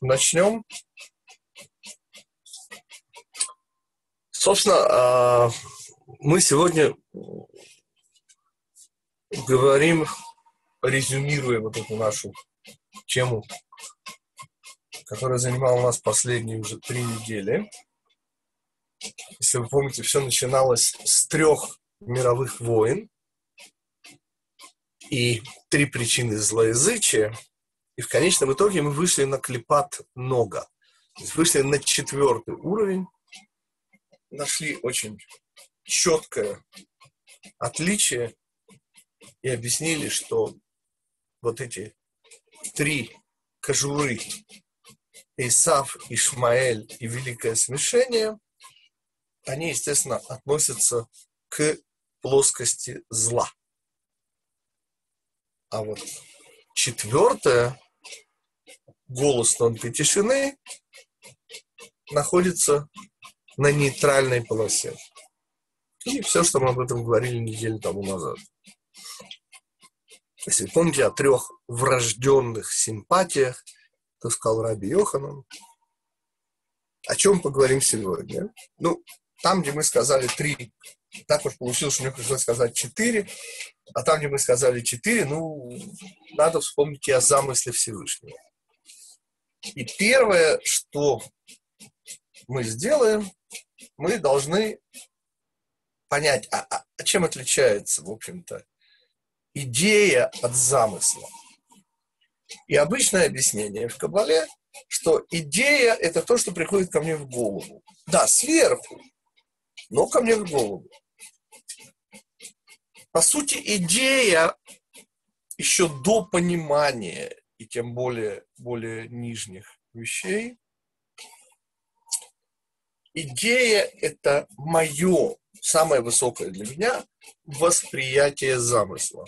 начнем. Собственно, а, мы сегодня говорим, резюмируя вот эту нашу тему, которая занимала нас последние уже три недели. Если вы помните, все начиналось с трех мировых войн и три причины злоязычия. И в конечном итоге мы вышли на клепат много. Вышли на четвертый уровень, нашли очень четкое отличие и объяснили, что вот эти три кожуры Исав, Ишмаэль и Великое Смешение, они, естественно, относятся к плоскости зла. А вот четвертое, голос тонкой тишины, находится на нейтральной полосе. И все, что мы об этом говорили неделю тому назад. Если помните о трех врожденных симпатиях, то сказал Раби Йоханан. О чем поговорим сегодня? Ну, там, где мы сказали три, так уж получилось, что мне пришлось сказать четыре, а там, где мы сказали четыре, ну, надо вспомнить и о замысле Всевышнего. И первое, что мы сделаем, мы должны понять, а, а, а чем отличается, в общем-то, идея от замысла. И обычное объяснение в Кабале, что идея – это то, что приходит ко мне в голову. Да, сверху, но ко мне в голову. По сути, идея еще до понимания и тем более, более нижних вещей, идея – это мое, самое высокое для меня восприятие замысла.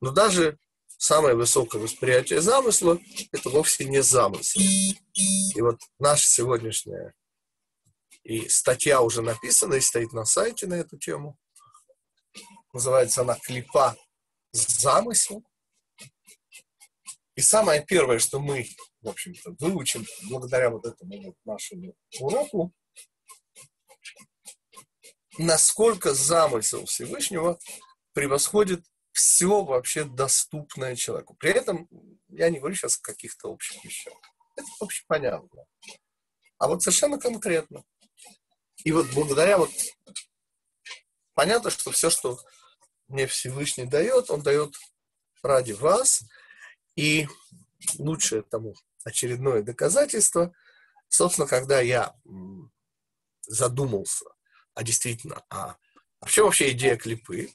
Но даже самое высокое восприятие замысла – это вовсе не замысел. И вот наша сегодняшняя и статья уже написана и стоит на сайте на эту тему. Называется она «Клипа замысел». И самое первое, что мы, в общем-то, выучим благодаря вот этому вот нашему уроку, насколько замысел Всевышнего превосходит все вообще доступное человеку. При этом я не говорю сейчас о каких-то общих вещах. Это вообще понятно. А вот совершенно конкретно. И вот благодаря вот понятно, что все, что мне Всевышний дает, он дает ради вас. И лучшее тому очередное доказательство, собственно, когда я задумался а действительно, а, а в чем вообще идея клипы,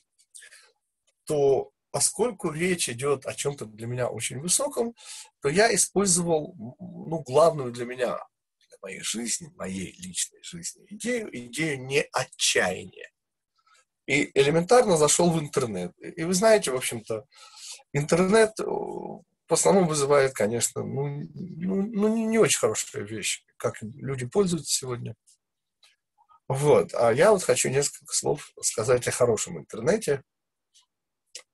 то поскольку речь идет о чем-то для меня очень высоком, то я использовал ну, главную для меня, для моей жизни, моей личной жизни идею, идею не отчаяния. И элементарно зашел в интернет. И вы знаете, в общем-то, интернет э, в основном вызывает, конечно, ну, ну, ну не очень хорошая вещь, как люди пользуются сегодня. Вот. А я вот хочу несколько слов сказать о хорошем интернете.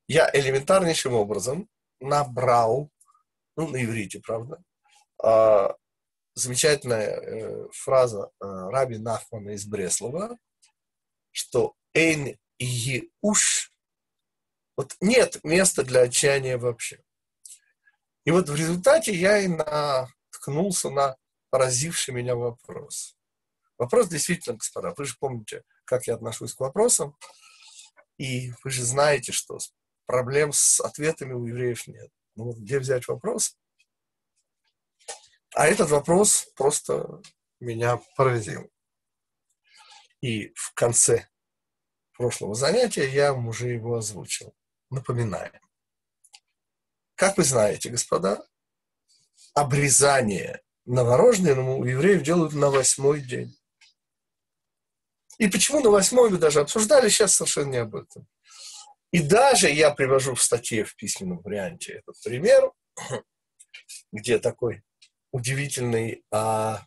Я элементарнейшим образом набрал, ну, на иврите, правда, э, замечательная э, фраза э, Раби Нахмана из Бреслова, что «эйн уж вот нет места для отчаяния вообще. И вот в результате я и наткнулся на поразивший меня вопрос. Вопрос действительно, господа, вы же помните, как я отношусь к вопросам, и вы же знаете, что проблем с ответами у евреев нет. Ну, где взять вопрос? А этот вопрос просто меня поразил. И в конце прошлого занятия я уже его озвучил. Напоминаем. Как вы знаете, господа, обрезание новорожденному у евреев делают на восьмой день. И почему на восьмой мы даже обсуждали, сейчас совершенно не об этом. И даже я привожу в статье в письменном варианте этот пример, где такой удивительный а,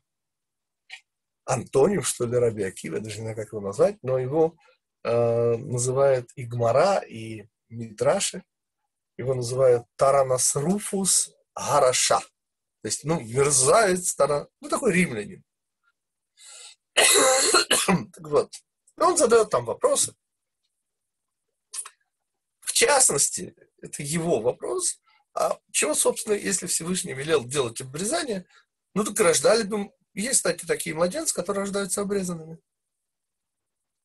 Антониев, что ли, Раби Акива, даже не знаю, как его назвать, но его а, называют Гмара, и Мидраши. Его называют Таранас Руфус Гараша. То есть, ну, мерзавец, стара, ну, такой римлянин. так вот, он задает там вопросы. В частности, это его вопрос, а чего, собственно, если Всевышний велел делать обрезание, ну, так рождали бы... Есть, кстати, такие младенцы, которые рождаются обрезанными.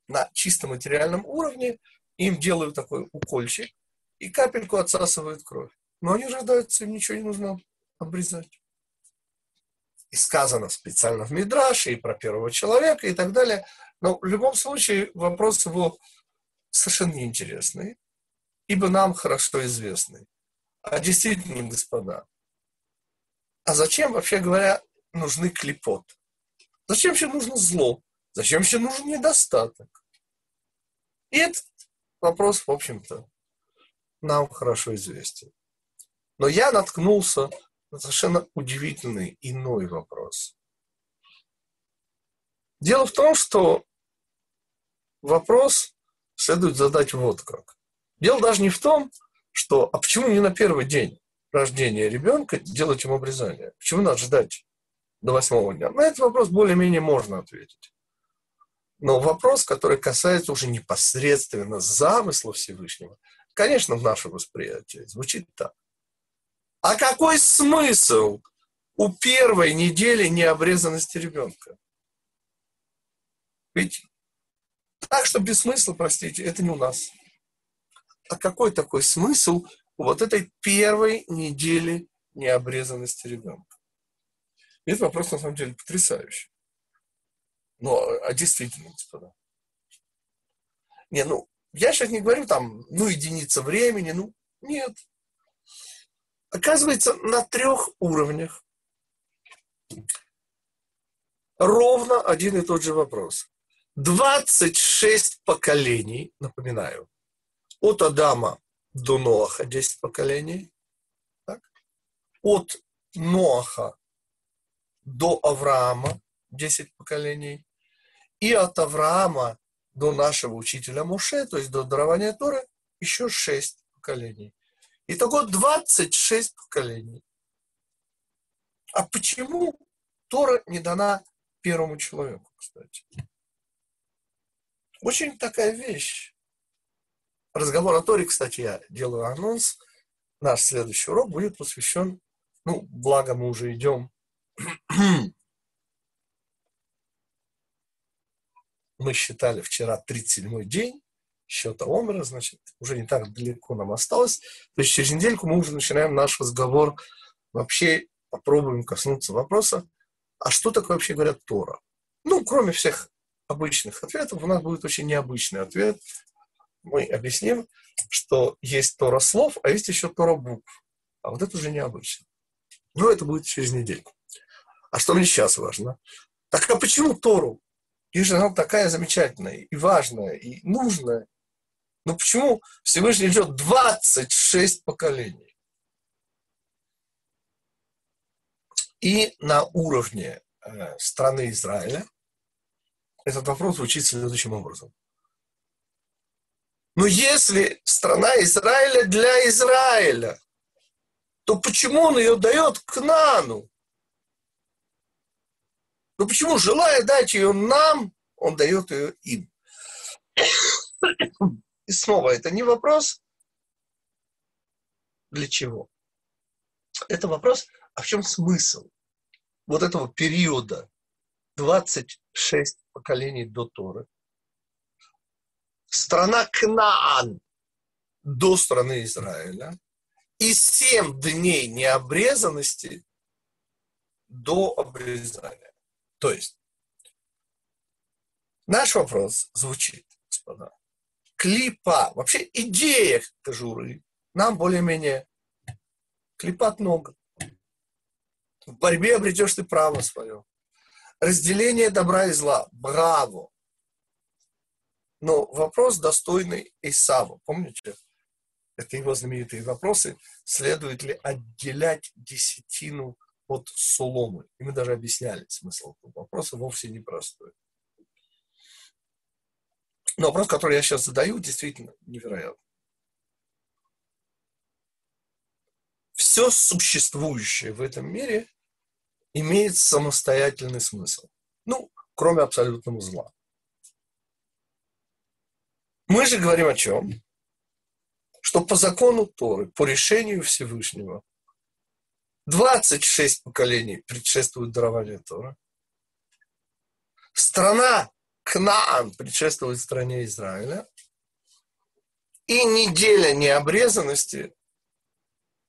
На чисто материальном уровне им делают такой укольчик и капельку отсасывают кровь. Но они рождаются, им ничего не нужно обрезать и сказано специально в Мидраше, и про первого человека, и так далее. Но в любом случае вопрос его совершенно неинтересный, ибо нам хорошо известный. А действительно, господа, а зачем, вообще говоря, нужны клепот? Зачем еще нужно зло? Зачем еще нужен недостаток? И этот вопрос, в общем-то, нам хорошо известен. Но я наткнулся совершенно удивительный иной вопрос. Дело в том, что вопрос следует задать вот как. Дело даже не в том, что, а почему не на первый день рождения ребенка делать ему обрезание? Почему надо ждать до восьмого дня? На этот вопрос более-менее можно ответить. Но вопрос, который касается уже непосредственно замысла Всевышнего, конечно, в нашем восприятии звучит так. А какой смысл у первой недели необрезанности ребенка? Ведь так, что без смысла, простите, это не у нас. А какой такой смысл у вот этой первой недели необрезанности ребенка? Этот вопрос, на самом деле, потрясающий. Ну, а действительно, господа. Не, ну, я сейчас не говорю там, ну, единица времени, ну, нет. Оказывается, на трех уровнях ровно один и тот же вопрос. 26 поколений, напоминаю, от Адама до Ноаха 10 поколений, так? от Ноаха до Авраама 10 поколений, и от Авраама до нашего учителя Муше, то есть до дарования Торы, еще 6 поколений. Итого 26 поколений. А почему Тора не дана первому человеку, кстати? Очень такая вещь. Разговор о Торе, кстати, я делаю анонс. Наш следующий урок будет посвящен, ну, благо мы уже идем. Мы считали вчера 37-й день, счета Омера, значит, уже не так далеко нам осталось. То есть через недельку мы уже начинаем наш разговор. Вообще попробуем коснуться вопроса, а что такое вообще говорят Тора? Ну, кроме всех обычных ответов, у нас будет очень необычный ответ. Мы объясним, что есть Тора слов, а есть еще Тора букв. А вот это уже необычно. Но это будет через недельку. А что мне сейчас важно? Так а почему Тору? Если она такая замечательная и важная, и нужная, но почему Всевышний идет 26 поколений? И на уровне э, страны Израиля этот вопрос звучит следующим образом. Но если страна Израиля для Израиля, то почему он ее дает к Нану? Ну почему, желая дать ее нам, он дает ее им? И снова, это не вопрос, для чего. Это вопрос, а в чем смысл вот этого периода 26 поколений до Торы. Страна Кнаан до страны Израиля и 7 дней необрезанности до обрезания. То есть, наш вопрос звучит, господа клипа, вообще идея кожуры, нам более-менее клипат много. В борьбе обретешь ты право свое. Разделение добра и зла. Браво. Но вопрос достойный Исава. Помните? Это его знаменитые вопросы. Следует ли отделять десятину от соломы? И мы даже объясняли смысл этого вопроса, вовсе непростой. Но вопрос, который я сейчас задаю, действительно невероятный. Все существующее в этом мире имеет самостоятельный смысл. Ну, кроме абсолютного зла. Мы же говорим о чем? Что по закону Торы, по решению Всевышнего, 26 поколений предшествуют дарованию Тора. Страна Кнаан предшествует стране Израиля. И неделя необрезанности,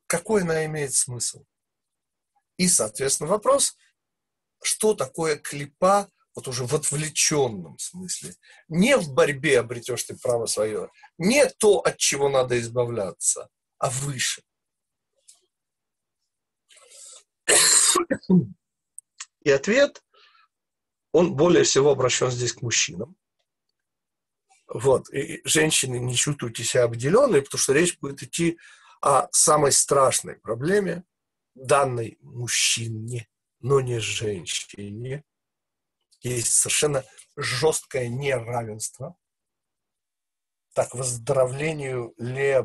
какой она имеет смысл? И, соответственно, вопрос, что такое клипа вот уже в отвлеченном смысле. Не в борьбе обретешь ты право свое, не то, от чего надо избавляться, а выше. И ответ, он более всего обращен здесь к мужчинам. Вот. И женщины, не чувствуйте себя обделенные, потому что речь будет идти о самой страшной проблеме, данной мужчине, но не женщине, есть совершенно жесткое неравенство. Так, выздоровлению Лея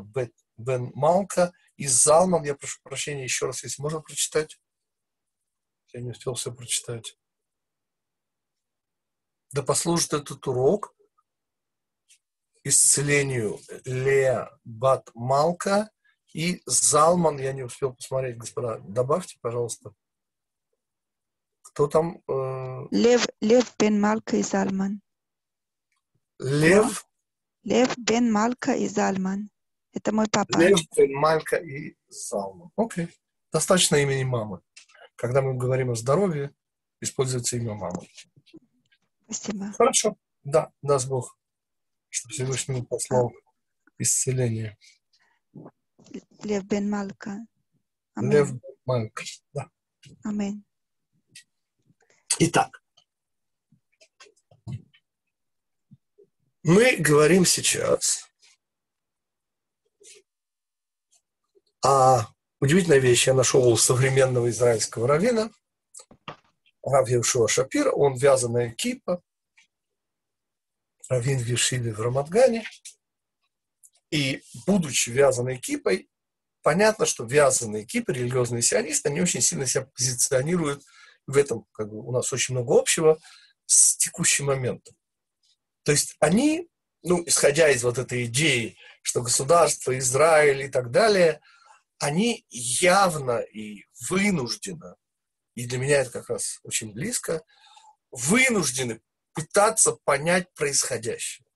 Бен Малка из Залман, я прошу прощения еще раз, если можно прочитать. Я не успел все прочитать. Да послужит этот урок исцелению Лея Бат Малка и Залман, я не успел посмотреть, господа, добавьте, пожалуйста. Кто там? Э... Лев, Лев Бен Малка и Залман. Лев? Лев Бен Малка и Залман. Это мой папа. Лев Бен Малка и Залман. Окей. Достаточно имени мамы. Когда мы говорим о здоровье, используется имя мамы. Спасибо. Хорошо. Да, даст Бог, что Всевышний послал исцеление. Лев Бен Малка. Амин. Лев Бен Малка, да. Аминь. Итак, мы говорим сейчас о удивительной вещи. Я нашел у современного израильского равина, Рав Евшуа Шапира, он вязаная кипа, равин в Ешиве в Рамадгане. И, будучи вязаной кипой, понятно, что вязаные кипы, религиозные сионисты, они очень сильно себя позиционируют – в этом как бы, у нас очень много общего с текущим моментом. То есть они, ну, исходя из вот этой идеи, что государство, Израиль и так далее, они явно и вынужденно, и для меня это как раз очень близко, вынуждены пытаться понять происходящее.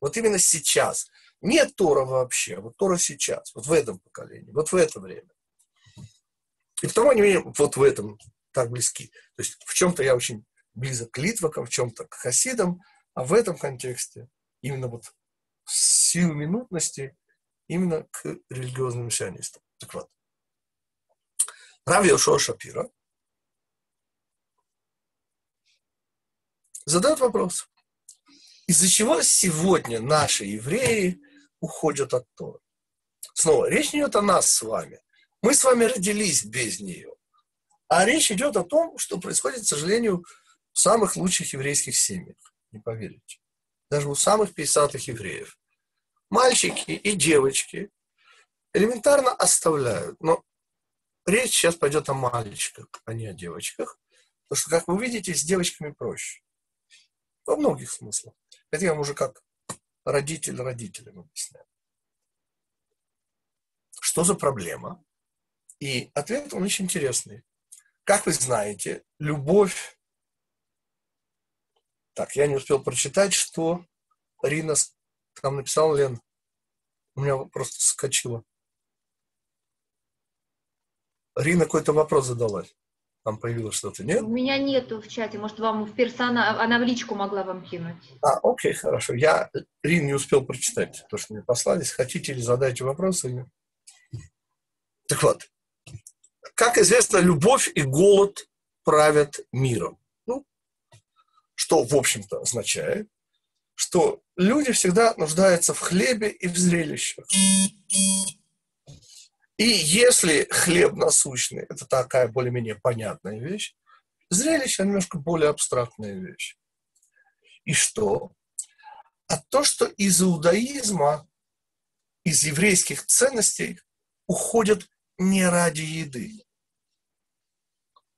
Вот именно сейчас. Не Тора вообще, а вот Тора сейчас, вот в этом поколении, вот в это время. И потому они вот в этом так близки. То есть в чем-то я очень близок к литвакам, в чем-то к хасидам, а в этом контексте именно вот сил минутности именно к религиозным сионистам. Так вот, Рав Йошуа Шапира задает вопрос. Из-за чего сегодня наши евреи уходят от Торы? Снова, речь не идет о нас с вами. Мы с вами родились без нее. А речь идет о том, что происходит, к сожалению, в самых лучших еврейских семьях. Не поверите. Даже у самых писатых евреев. Мальчики и девочки элементарно оставляют. Но речь сейчас пойдет о мальчиках, а не о девочках. Потому что, как вы видите, с девочками проще. Во многих смыслах. Это я вам уже как родитель родителям объясняю. Что за проблема? И ответ, он очень интересный. Как вы знаете, любовь... Так, я не успел прочитать, что Рина там написал Лен. У меня просто скочило. Рина какой-то вопрос задала. Там появилось что-то, нет? У меня нету в чате. Может, вам в персона... Она в личку могла вам кинуть. А, окей, хорошо. Я Рин не успел прочитать то, что мне послались. Хотите ли задать вопросы? Так вот, как известно, любовь и голод правят миром. Ну, что, в общем-то, означает, что люди всегда нуждаются в хлебе и в зрелищах. И если хлеб насущный – это такая более-менее понятная вещь, зрелище – немножко более абстрактная вещь. И что? А то, что из иудаизма, из еврейских ценностей уходят не ради еды,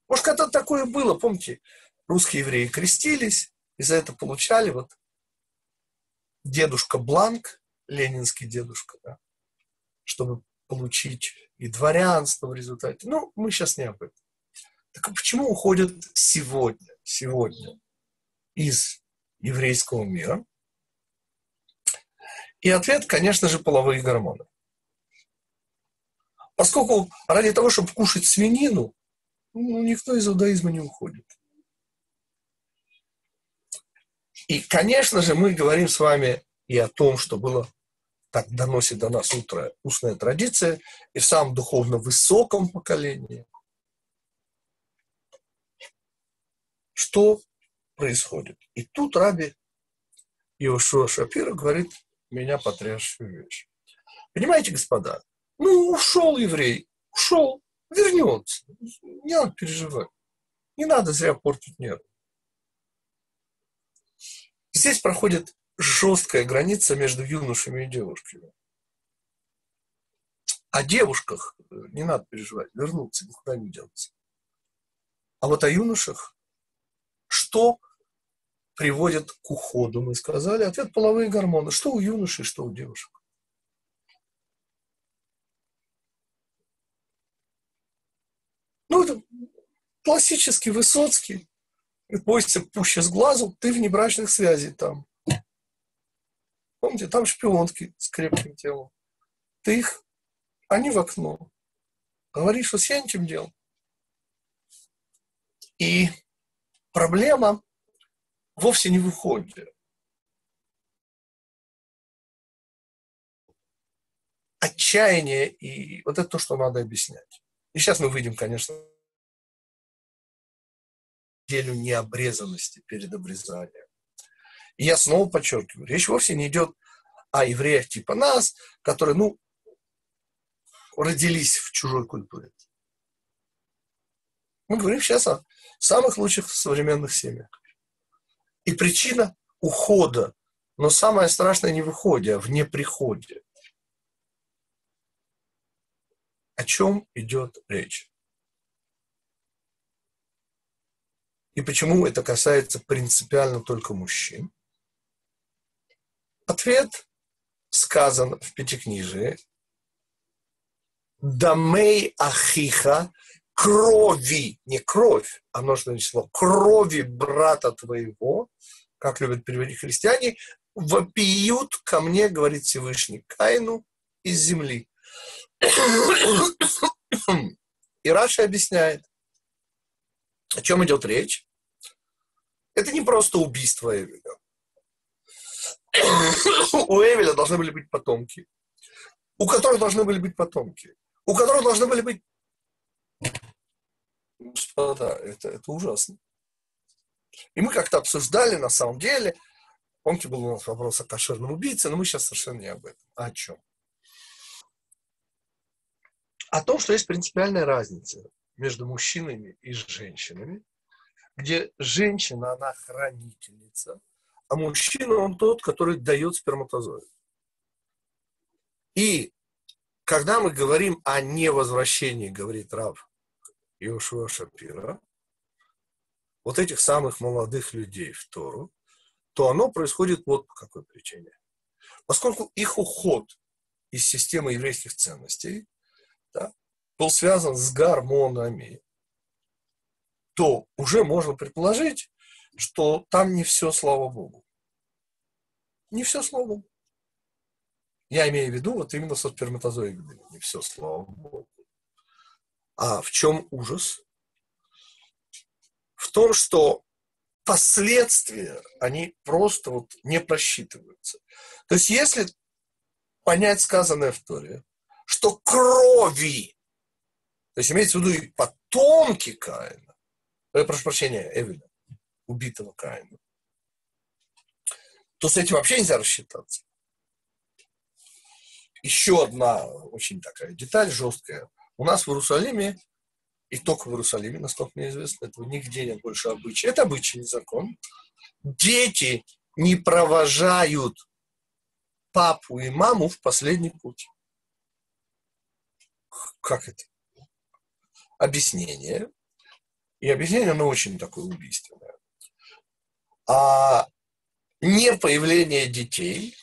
Может, когда такое было, помните, русские евреи крестились, и за это получали вот дедушка Бланк, ленинский дедушка, да, чтобы получить и дворянство в результате. Ну, мы сейчас не об этом. Так а почему уходят сегодня, сегодня из еврейского мира? И ответ, конечно же, половые гормоны. Поскольку ради того, чтобы кушать свинину, ну, никто из иудаизма не уходит. И, конечно же, мы говорим с вами и о том, что было так доносит до нас утро, устная традиция, и в самом духовно высоком поколении. Что происходит? И тут Раби Иошуа Шапира говорит меня потрясшую вещь. Понимаете, господа, ну, ушел еврей, ушел, вернется. Не надо переживать. Не надо зря портить нервы. Здесь проходит жесткая граница между юношами и девушками. О девушках э, не надо переживать, вернуться, никуда не денутся. А вот о юношах, что приводит к уходу, мы сказали, ответ половые гормоны. Что у юношей, что у девушек. Ну, это классический Высоцкий. Бойся пуще с глазу, ты внебрачных связей там. Помните, там шпионки с крепким телом. Ты их, они в окно. Говоришь, что с чем делал. И проблема вовсе не в уходе. Отчаяние и вот это то, что надо объяснять. И сейчас мы выйдем, конечно, делю необрезанности перед обрезанием. И я снова подчеркиваю, речь вовсе не идет о евреях типа нас, которые, ну, родились в чужой культуре. Мы говорим сейчас о самых лучших современных семьях. И причина ухода, но самое страшное не в уходе, а в неприходе. О чем идет речь? И почему это касается принципиально только мужчин? Ответ сказан в Пятикнижии. Дамей ахиха, крови, не кровь, а множественное число, крови брата твоего, как любят переводить христиане, вопиют ко мне, говорит Всевышний, Каину из земли. И Раша объясняет, о чем идет речь. Это не просто убийство Эвеля у Эвеля должны были быть потомки, у которых должны были быть потомки, у которых должны были быть... Господа, это, это ужасно. И мы как-то обсуждали, на самом деле, помните, был у нас вопрос о кошерном убийце, но мы сейчас совершенно не об этом. А о чем? О том, что есть принципиальная разница между мужчинами и женщинами, где женщина, она хранительница, а мужчина он тот, который дает сперматозоид. И когда мы говорим о невозвращении, говорит Рав Иошуа Шапира, вот этих самых молодых людей в Тору, то оно происходит вот по какой причине. Поскольку их уход из системы еврейских ценностей да, был связан с гормонами, то уже можно предположить, что там не все, слава Богу. Не все, слава Богу. Я имею в виду вот именно со сперматозоидами. Не все, слава Богу. А в чем ужас? В том, что последствия, они просто вот не просчитываются. То есть, если понять сказанное в Торе, что крови, то есть имеется в виду и потомки Каина, я прошу прощения, Эвеля, убитого Каина, то с этим вообще нельзя рассчитаться. Еще одна очень такая деталь жесткая. У нас в Иерусалиме, и только в Иерусалиме, насколько мне известно, этого нигде нет больше обычая. Это обычай, закон. Дети не провожают папу и маму в последний путь. Как это? Объяснение. И объяснение, оно очень такое убийственное. А не появление детей,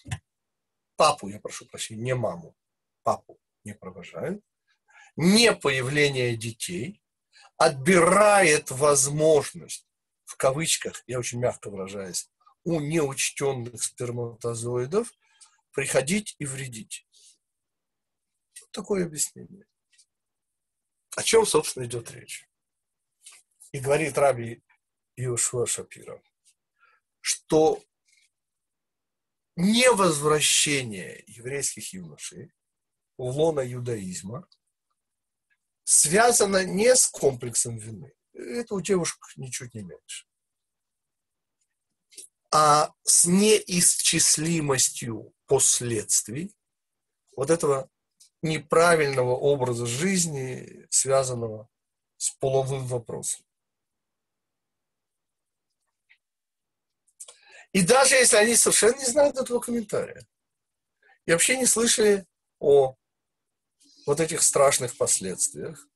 папу, я прошу прощения, не маму, папу не провожают, не появление детей отбирает возможность, в кавычках, я очень мягко выражаюсь, у неучтенных сперматозоидов приходить и вредить. Вот такое объяснение. О чем, собственно, идет речь? И говорит Раби Иошуа Шапира, что невозвращение еврейских юношей в лона иудаизма связано не с комплексом вины. Это у девушек ничуть не меньше. А с неисчислимостью последствий вот этого неправильного образа жизни, связанного с половым вопросом. И даже если они совершенно не знают этого комментария, и вообще не слышали о вот этих страшных последствиях,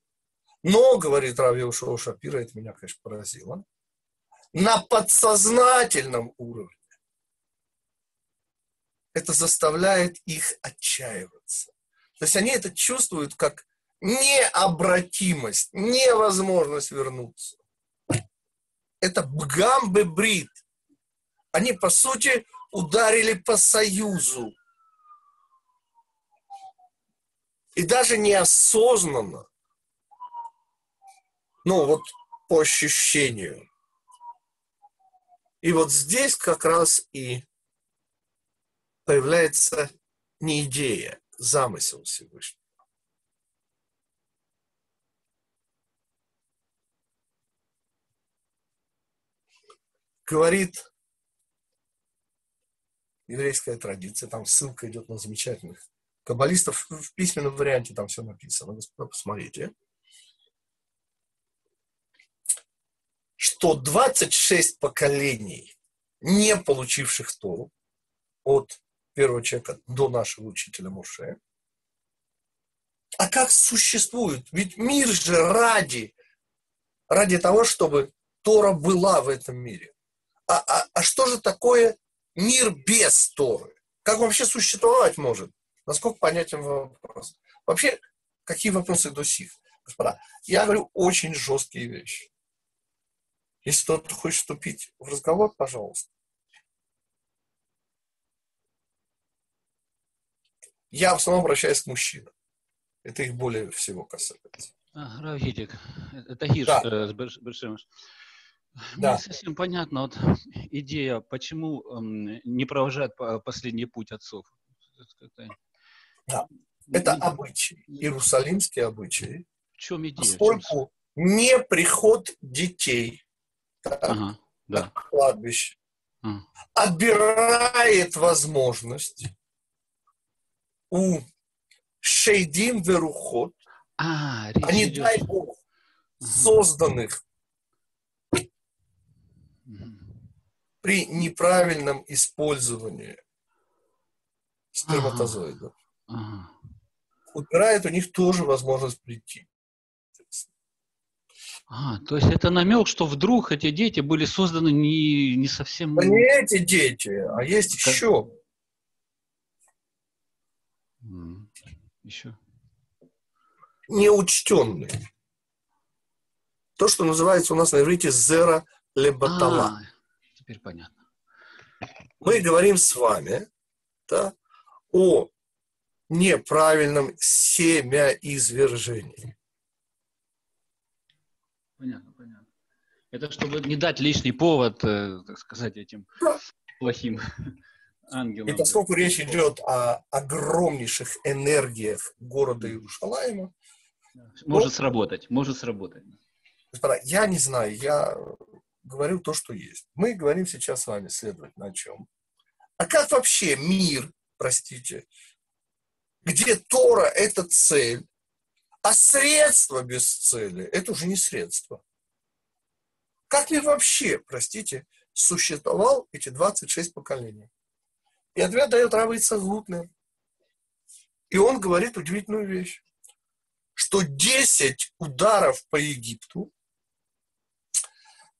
но, говорит Рави Ушоу Шапира, это меня, конечно, поразило, на подсознательном уровне это заставляет их отчаиваться. То есть они это чувствуют как необратимость, невозможность вернуться. Это бгамбе-брит. Они, по сути, ударили по союзу. И даже неосознанно, ну вот по ощущению. И вот здесь как раз и появляется не идея, замысел Всевышнего. Говорит еврейская традиция, там ссылка идет на замечательных каббалистов, в письменном варианте там все написано, вы посмотрите, что 26 поколений, не получивших Тору, от первого человека до нашего учителя Муше. А как существует? Ведь мир же ради, ради того, чтобы Тора была в этом мире. А, а, а что же такое мир без Торы? Как вообще существовать может? Насколько понятен вопрос? Вообще, какие вопросы до сих? Господа, я говорю очень жесткие вещи. Если кто-то хочет вступить в разговор, пожалуйста. Я в основном обращаюсь к мужчинам. Это их более всего касается. А, Равгитик, это Хиш Да. э, с Бершемеш. Да. Мне совсем понятно вот идея, почему эм, не провожают по- последний путь отцов. Да. Это обычаи, иерусалимские обычаи, В чем идея? Поскольку не приход детей так, Ага, да. на кладбище Ага. отбирает возможность у шейдим верухот, А, а не дай бог, созданных при неправильном использовании сперматозоидов. Ага. Убирает у них тоже возможность прийти. А, то есть это намек, что вдруг эти дети были созданы не, не совсем... Да не эти дети, а есть Как- еще. Еще. неучтенные. То, что называется у нас на иврите зера лебатала. А, теперь понятно. Мы говорим с вами да, о неправильном семяизвержении. Понятно, понятно. Это чтобы не дать лишний повод, э, так сказать, этим Да. плохим ангелам. И поскольку речь идет о огромнейших энергиях города Иерушалаема, Может сработать, может сработать. господа, я не знаю, я говорю то, что есть. Мы говорим сейчас с вами, следовательно, о чем? А как вообще мир, простите, где Тора – это цель, а средство без цели – это уже не средство. Как мир вообще, простите, существовал эти 26 поколений? И ответ дает Рава Ицагутнер. И он говорит удивительную вещь, что 10 ударов по Египту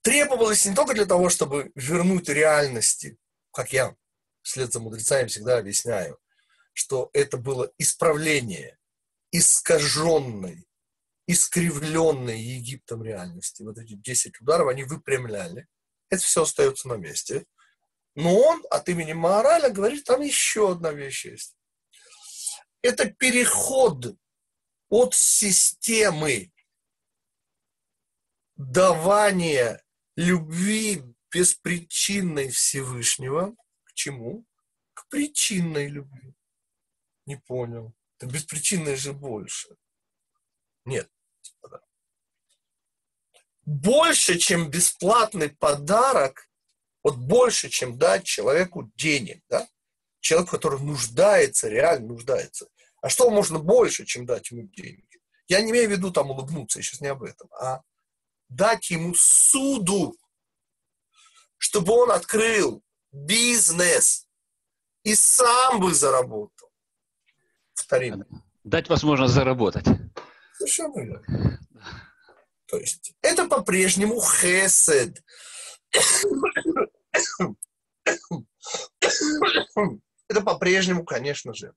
требовалось не только для того, чтобы вернуть реальности, как я вслед за мудрецами всегда объясняю, что это было исправление искаженной, искривленной Египтом реальности. Вот эти 10 ударов, они выпрямляли. Это все остается на месте. Но он от имени Маораля говорит, там еще одна вещь есть. Это переход от системы давания любви беспричинной Всевышнего к чему? К причинной любви. Не понял. Так беспричинной же больше. Нет, господа. Больше, чем бесплатный подарок, вот больше, чем дать человеку денег, да? Человек, который нуждается, реально нуждается. А что можно больше, чем дать ему деньги? Я не имею в виду там улыбнуться, я сейчас не об этом, а дать ему суду, чтобы он открыл бизнес и сам бы заработал. Повторим. Дать возможность заработать. Совершенно верно. То есть это по-прежнему хесед. Это по-прежнему, конечно же,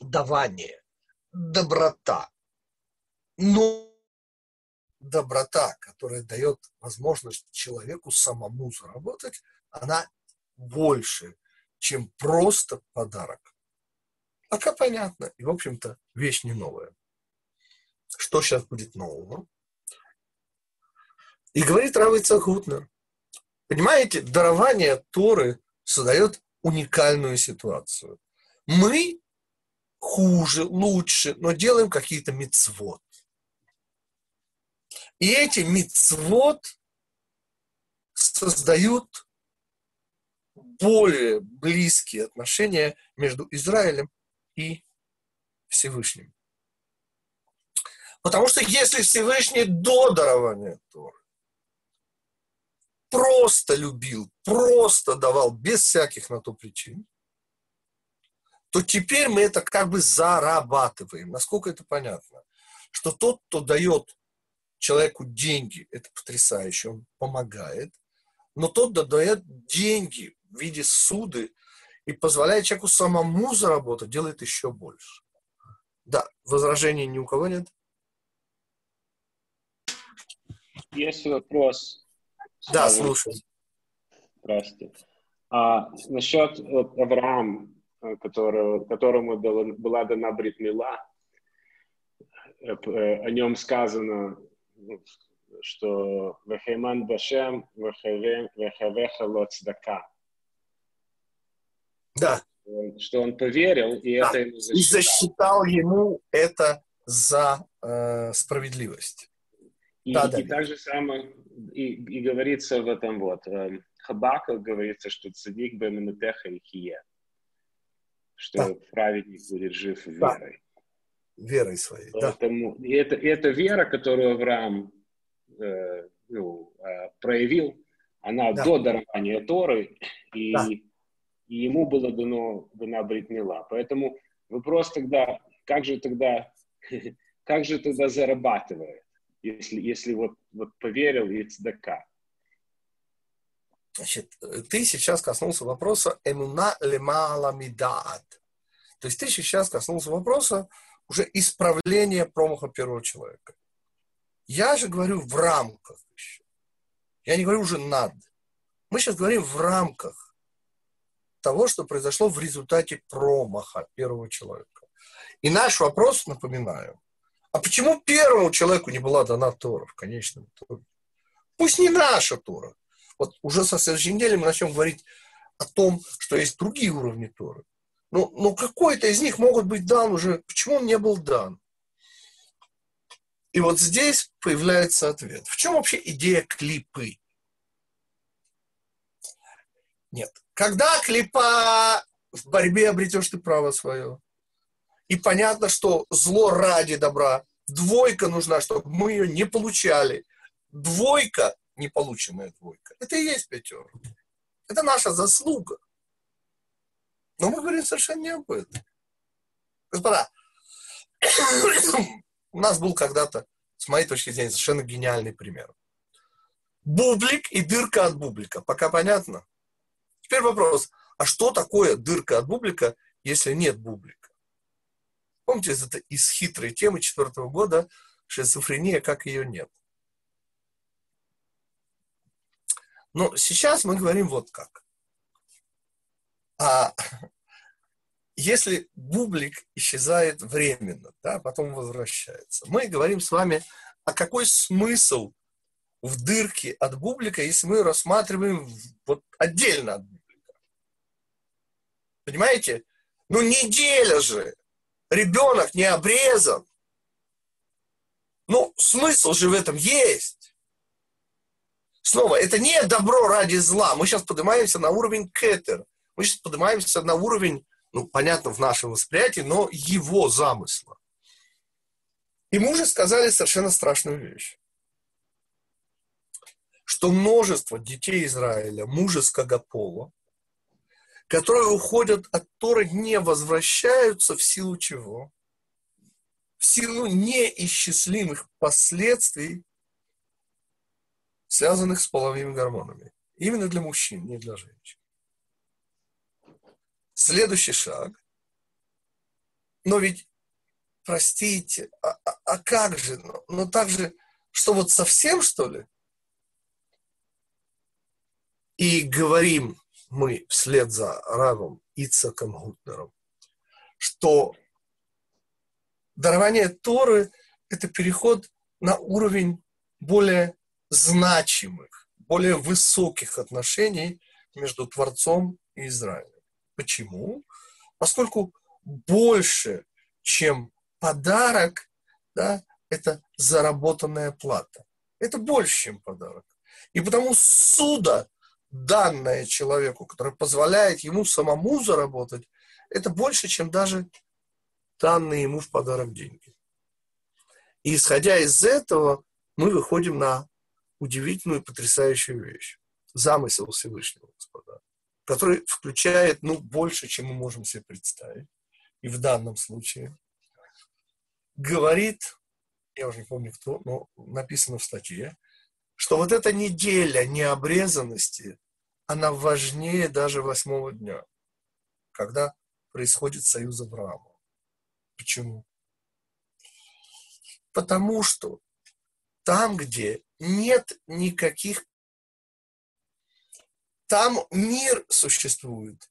давание, доброта. Но доброта, которая дает возможность человеку самому заработать, она больше, чем просто подарок. Пока понятно. И, в общем-то, вещь не новая. Что сейчас будет нового? И говорит Равица Гутнер. Понимаете, дарование Торы создает уникальную ситуацию. Мы хуже, лучше, но делаем какие-то мицвод. И эти мицвод создают более близкие отношения между Израилем и Всевышним. Потому что если Всевышний до дарования Торы просто любил, просто давал, без всяких на то причин, то теперь мы это как бы зарабатываем. Насколько это понятно? Что тот, кто дает человеку деньги, это потрясающе, он помогает, но тот, дает деньги в виде суды и позволяет человеку самому заработать, делает еще больше. Да, возражений ни у кого нет? Есть вопрос. Да, слушай. Здравствуйте. А, насчет вот, Авраама, которого, которому была дана бритмила, э, э, о нем сказано, что «Вехейман башем, вехавеха лоцдака». Да. Что он поверил, и да. это ему засчитал. И засчитал ему это за э, справедливость. И, да, и да, так же самое, и, и говорится в этом вот, э, Хабака говорится, что цадик беминутеха и хие, что да. праведник будет жив верой. Да. Верой своей, Поэтому, да. И это, это вера, которую Авраам э, ну, э, проявил, она да. до дарования Торы, и да и ему было дано, дана бритмила. Поэтому вопрос тогда, как же тогда, как же тогда зарабатывает, если, если вот, вот поверил и цдака? Значит, ты сейчас коснулся вопроса эмуна лемала мидат. То есть ты сейчас коснулся вопроса уже исправления промаха первого человека. Я же говорю в рамках еще. Я не говорю уже над. Мы сейчас говорим в рамках того, что произошло в результате промаха первого человека. И наш вопрос, напоминаю, а почему первому человеку не была дана Тора в конечном итоге? Пусть не наша Тора. Вот уже со следующей недели мы начнем говорить о том, что есть другие уровни Торы. Но, но какой-то из них могут быть дан уже. Почему он не был дан? И вот здесь появляется ответ. В чем вообще идея клипы? Нет. Когда клипа в борьбе обретешь ты право свое. И понятно, что зло ради добра. Двойка нужна, чтобы мы ее не получали. Двойка, неполученная двойка, это и есть пятерка. Это наша заслуга. Но мы говорим совершенно не об этом. Господа, у нас был когда-то, с моей точки зрения, совершенно гениальный пример. бублик и дырка от бублика. Пока понятно? Теперь вопрос, а что такое дырка от бублика, если нет бублика? Помните, это из хитрой темы четвертого года шизофрения, как ее нет. Но сейчас мы говорим вот как. А если бублик исчезает временно, да, потом возвращается, мы говорим с вами, а какой смысл в дырке от бублика, если мы рассматриваем вот отдельно от бублика? Понимаете? Ну неделя же, ребенок не обрезан. Ну, смысл же в этом есть. Снова, это не добро ради зла. Мы сейчас поднимаемся на уровень кетер. Мы сейчас поднимаемся на уровень, ну, понятно, в нашем восприятии, но его замысла. И мы сказали совершенно страшную вещь. Что множество детей Израиля мужеского пола, которые уходят от Торы, не возвращаются в силу чего? В силу неисчислимых последствий, связанных с половыми гормонами. Именно для мужчин, не для женщин. Следующий шаг. Но ведь, простите, а, а, а как же? Ну, ну так же, что вот совсем, что ли? И говорим мы вслед за Равом Ицаком Гутнером, что дарование Торы – это переход на уровень более значимых, более высоких отношений между Творцом и Израилем. Почему? Поскольку больше, чем подарок, да, это заработанная плата. Это больше, чем подарок. И потому суда, данное человеку, которое позволяет ему самому заработать, это больше, чем даже данные ему в подарок деньги. И исходя из этого, мы выходим на удивительную, потрясающую вещь. Замысел Всевышнего, господа, который включает, ну, больше, чем мы можем себе представить. И в данном случае говорит, я уже не помню кто, но написано в статье, что вот эта неделя необрезанности, она важнее даже восьмого дня, когда происходит союз Авраама. Почему? Потому что там, где нет никаких... Там мир существует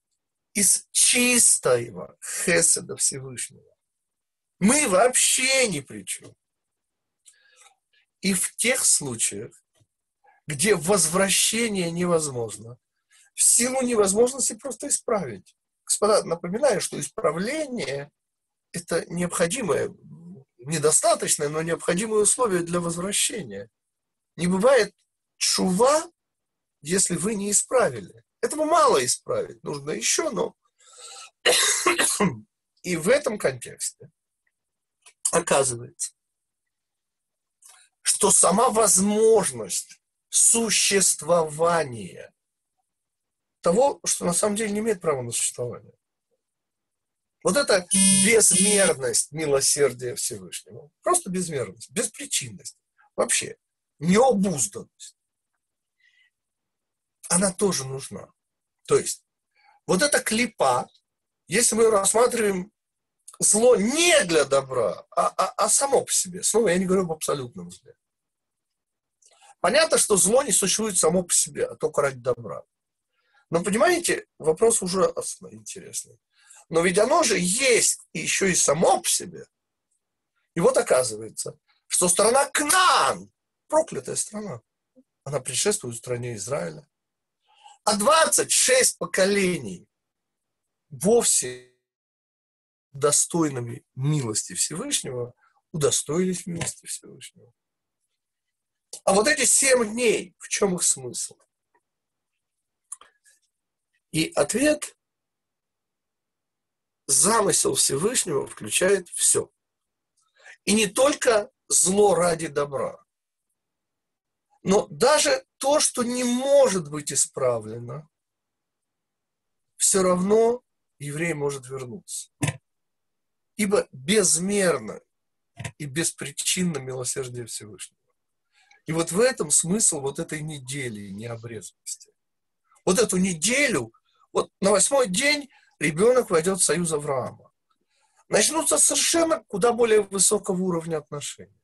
из чистого Хеседа Всевышнего. Мы вообще ни при чем. И в тех случаях, где возвращение невозможно, в силу невозможности просто исправить. Господа, напоминаю, что исправление – это необходимое, недостаточное, но необходимое условие для возвращения. Не бывает чува, если вы не исправили. Этого мало исправить, нужно еще, но... И в этом контексте оказывается, что сама возможность существования того, что на самом деле не имеет права на существование. Вот это безмерность милосердия Всевышнего. Просто безмерность, беспричинность. Вообще необузданность, она тоже нужна. То есть, вот эта клипа, если мы рассматриваем зло не для добра, а, а, а само по себе, снова я не говорю об абсолютном зле. Понятно, что зло не существует само по себе, а только ради добра. Но понимаете, вопрос ужасно интересный. Но ведь оно же есть еще и само по себе. И вот оказывается, что страна Кнан, проклятая страна. Она предшествует стране Израиля. А 26 поколений вовсе достойными милости Всевышнего удостоились милости Всевышнего. А вот эти семь дней, в чем их смысл? И ответ – замысел Всевышнего включает все. И не только зло ради добра. Но даже то, что не может быть исправлено, все равно еврей может вернуться. Ибо безмерно и беспричинно милосердие Всевышнего. И вот в этом смысл вот этой недели необрезанности. Вот эту неделю, вот на восьмой день ребенок войдет в союз Авраама. Начнутся совершенно куда более высокого уровня отношений.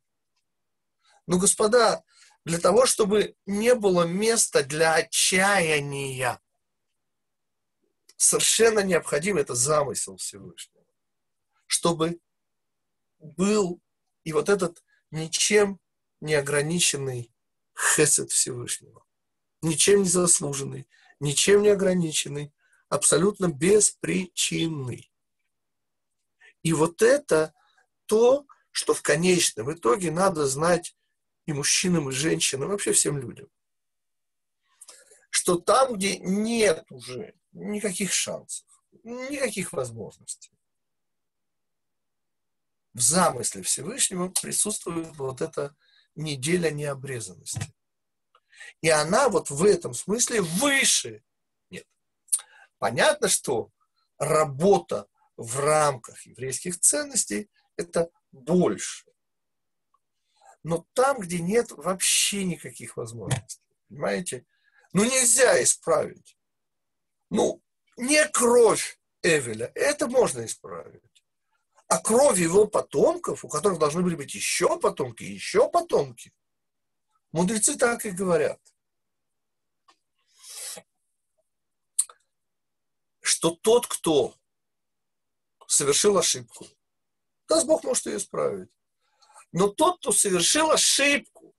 Но, господа, для того, чтобы не было места для отчаяния, совершенно необходимо, это замысел Всевышнего, чтобы был и вот этот ничем не ограниченный хесед Всевышнего, ничем не заслуженный, ничем не ограниченный, абсолютно беспричинный. И вот это то, что в конечном итоге надо знать и мужчинам, и женщинам, вообще всем людям. Что там, где нет уже никаких шансов, никаких возможностей, в замысле Всевышнего присутствует вот эта неделя необрезанности. И она вот в этом смысле выше. Нет. Понятно, что работа в рамках еврейских ценностей – это больше. Но там, где нет вообще никаких возможностей, понимаете, ну нельзя исправить. Ну, не кровь Эвеля, это можно исправить. А кровь его потомков, у которых должны были быть еще потомки, еще потомки, мудрецы так и говорят, что тот, кто совершил ошибку, даст Бог может ее исправить. Но тот, кто совершил ошибку,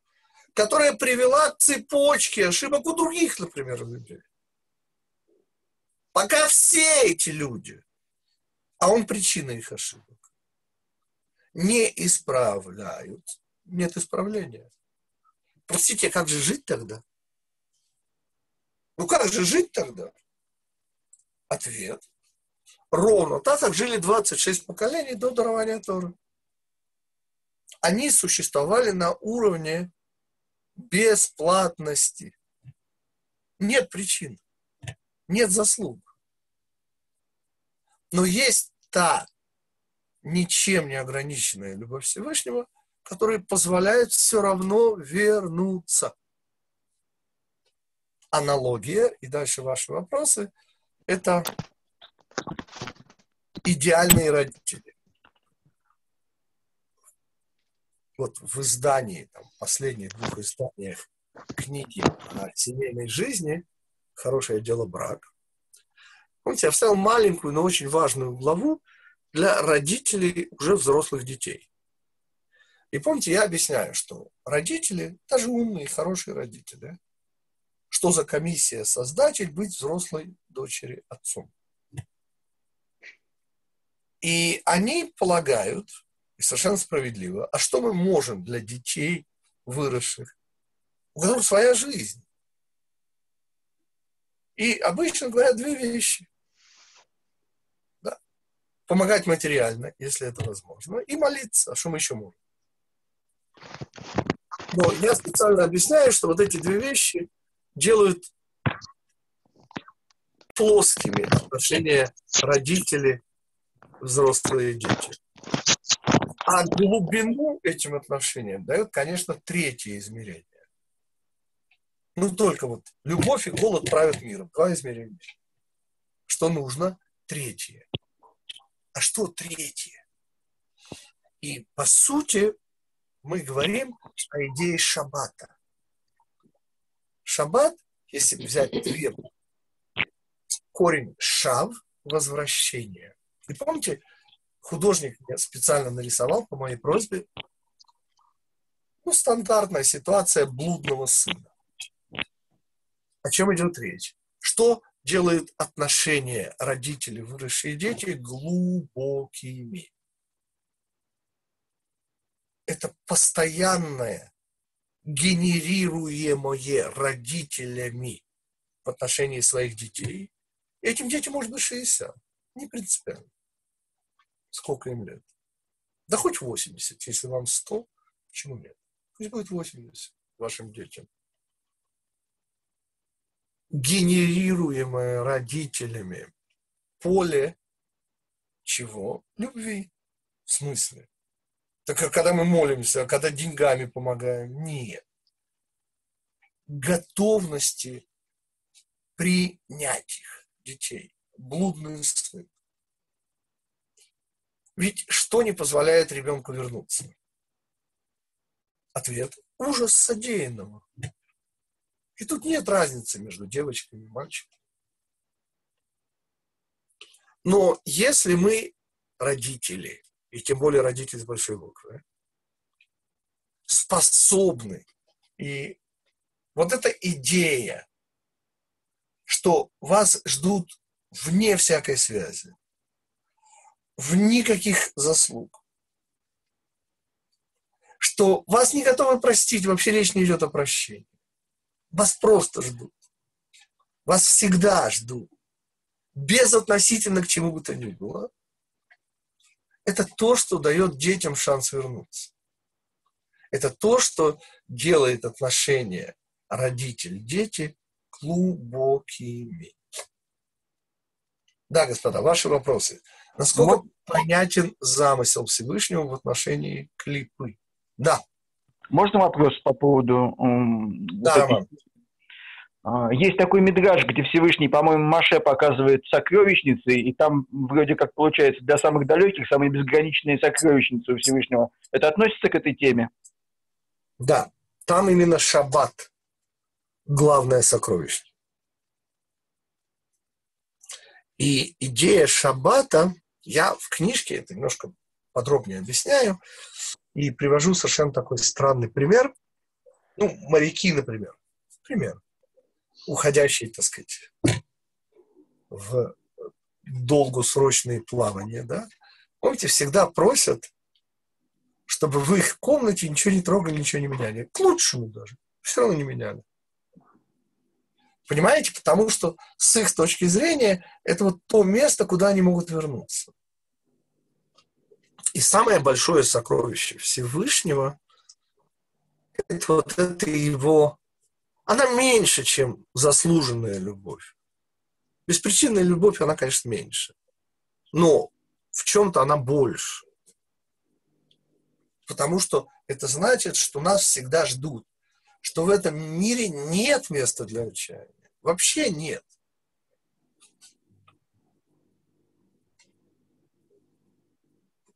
которая привела к цепочке ошибок у других, например, людей. Пока все эти люди, а он причина их ошибок, не исправляют, нет исправления. Простите, а как же жить тогда? Ну как же жить тогда? Ответ. Ровно так, как жили 26 поколений до дарования Торы они существовали на уровне бесплатности. Нет причин, нет заслуг. Но есть та ничем не ограниченная любовь Всевышнего, которая позволяет все равно вернуться. Аналогия, и дальше ваши вопросы, это идеальные родители. Вот в издании, там, последних двух изданиях книги о семейной жизни «Хорошее дело брак», помните, я вставил маленькую, но очень важную главу для родителей уже взрослых детей. И помните, я объясняю, что родители, даже умные, хорошие родители, что за комиссия создатель быть взрослой дочери отцом. И они полагают, и совершенно справедливо. А что мы можем для детей, выросших, у которых своя жизнь? И обычно говорят две вещи. Да. Помогать материально, если это возможно, и молиться. А что мы еще можем? Но я специально объясняю, что вот эти две вещи делают плоскими отношения родители, взрослые дети. А глубину этим отношениям дает, конечно, третье измерение. Ну, только вот любовь и голод правят миром. Два измерения. Что нужно? Третье. А что третье? И, по сути, мы говорим о идее шаббата. Шаббат, если взять две, корень шав – возвращение. И помните, художник специально нарисовал по моей просьбе. Ну, стандартная ситуация блудного сына. О чем идет речь? Что делает отношения родителей, выросшие дети глубокими? Это постоянное, генерируемое родителями в отношении своих детей. этим детям может быть 60. Не принципиально сколько им лет. Да хоть 80, если вам 100, почему нет? Пусть будет 80 вашим детям. Генерируемое родителями поле чего? Любви. В смысле? Так а когда мы молимся, а когда деньгами помогаем? Нет. готовности принять их, детей. Блудный сын. Ведь что не позволяет ребенку вернуться? Ответ – ужас содеянного. И тут нет разницы между девочками и мальчиками. Но если мы родители, и тем более родители с большой буквы, способны, и вот эта идея, что вас ждут вне всякой связи, в никаких заслуг, что вас не готовы простить, вообще речь не идет о прощении. Вас просто ждут. Вас всегда ждут. Безотносительно к чему бы то ни было. Это то, что дает детям шанс вернуться. Это то, что делает отношения родитель-дети глубокими. Да, господа, ваши вопросы. Насколько Мож... понятен замысел Всевышнего в отношении клипы? Да. Можно вопрос по поводу... Да, вот а, есть такой мидраж, где Всевышний, по-моему, Маше показывает сокровищницы, и там вроде как получается для самых далеких самые безграничные сокровищницы у Всевышнего. Это относится к этой теме? Да, там именно шаббат главное сокровище. И идея шаббата, я в книжке это немножко подробнее объясняю, и привожу совершенно такой странный пример. Ну, моряки, например. Пример. Уходящие, так сказать, в долгосрочные плавания, да, помните, всегда просят, чтобы в их комнате ничего не трогали, ничего не меняли. К лучшему даже. Все равно не меняли. Понимаете? Потому что с их точки зрения это вот то место, куда они могут вернуться. И самое большое сокровище Всевышнего – это вот это его... Она меньше, чем заслуженная любовь. Беспричинная любовь, она, конечно, меньше. Но в чем-то она больше. Потому что это значит, что нас всегда ждут. Что в этом мире нет места для отчаяния. Вообще нет.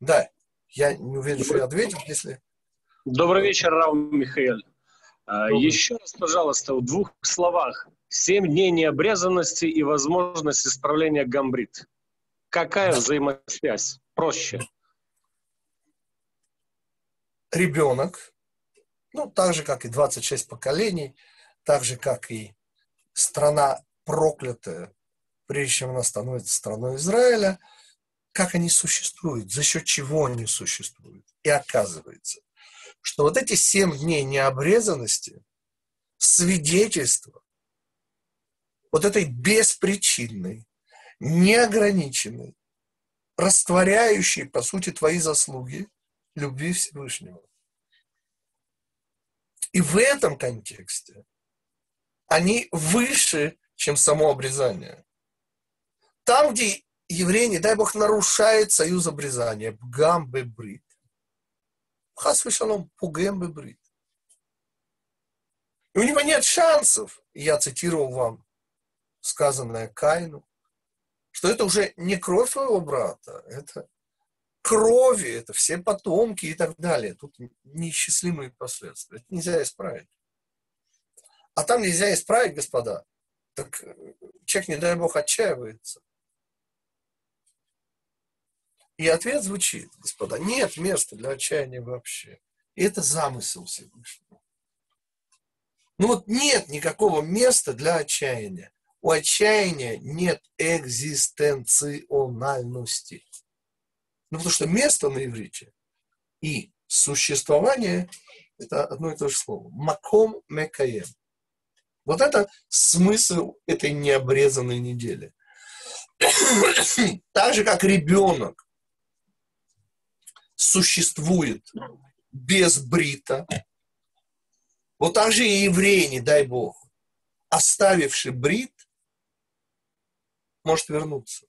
Да, я не уверен, что я ответил, если... Добрый вечер, Рау Михаил. А, Добрый. Еще раз, пожалуйста, в двух словах. Семь дней необрезанности и возможность исправления гамбрит. Какая взаимосвязь? Проще. Ребенок, ну, так же, как и 26 поколений, так же, как и страна проклятая, прежде чем она становится страной Израиля – как они существуют, за счет чего они существуют. И оказывается, что вот эти семь дней необрезанности – свидетельство вот этой беспричинной, неограниченной, растворяющей, по сути, твои заслуги любви Всевышнего. И в этом контексте они выше, чем само обрезание. Там, где еврей, не дай Бог, нарушает союз обрезания. Бгам бебрит. Хас шалом, пугем бебрит. И у него нет шансов, я цитировал вам сказанное Каину, что это уже не кровь твоего брата, это крови, это все потомки и так далее. Тут неисчислимые последствия. Это нельзя исправить. А там нельзя исправить, господа. Так человек, не дай бог, отчаивается. И ответ звучит, господа, нет места для отчаяния вообще. И это замысел Всевышнего. Ну вот нет никакого места для отчаяния. У отчаяния нет экзистенциональности. Ну потому что место на иврите и существование – это одно и то же слово. Маком мекаем. Вот это смысл этой необрезанной недели. Так же, как ребенок существует без брита. Вот так же и еврей, не дай Бог, оставивший брит, может вернуться.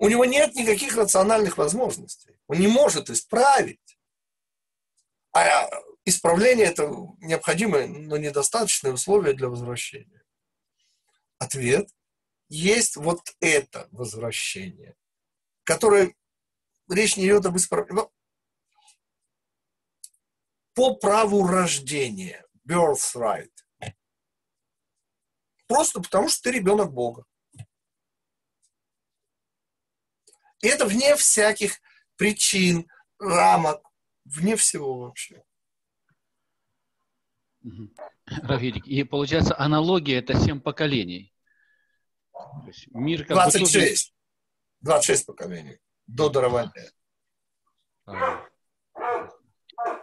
У него нет никаких рациональных возможностей. Он не может исправить. А исправление – это необходимое, но недостаточное условие для возвращения. Ответ – есть вот это возвращение, которое речь не идет об исправлении. По праву рождения, birthright. Просто потому, что ты ребенок Бога. И это вне всяких причин, рамок, вне всего вообще. Равидик, и получается аналогия это семь поколений. Мир как 26. Бы 26 поколений до дарования. А.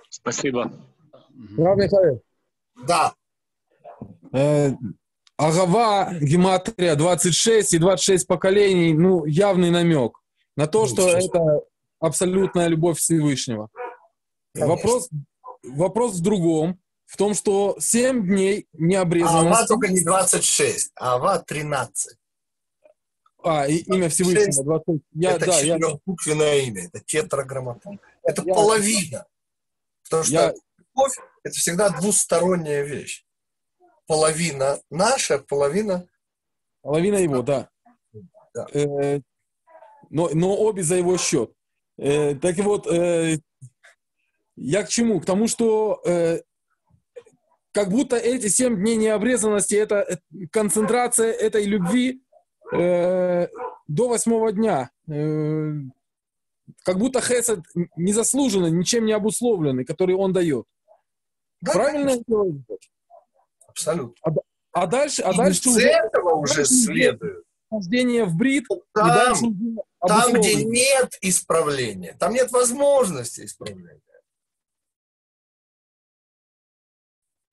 Спасибо. Рав Михаил. Да. Э, Агава, гематрия 26 и 26 поколений, ну, явный намек на то, что это абсолютная любовь Всевышнего. Вопрос, вопрос в другом, в том, что 7 дней необрезанности... Ава только не 26, а Ава 13. А, и, имя Всевышнего. 20... Я, это да, четырехбуквенное я... имя, это тетраграмматон. Это я... половина. Потому что я... любовь – это всегда двусторонняя вещь. Половина наша, половина... Половина его, да. да. Э, но, но обе за его счет. Э, так вот, э, я к чему? К тому, что э, как будто эти семь дней необрезанности – это э, концентрация этой любви э, до восьмого дня. Э, как будто хесед незаслуженно, ничем не обусловленный, который он дает. Да, Правильно я делаю? Абсолютно. А, а дальше, а дальше уже, этого уже следует. Рождение в брит. Там, там, где нет исправления, там нет возможности исправления.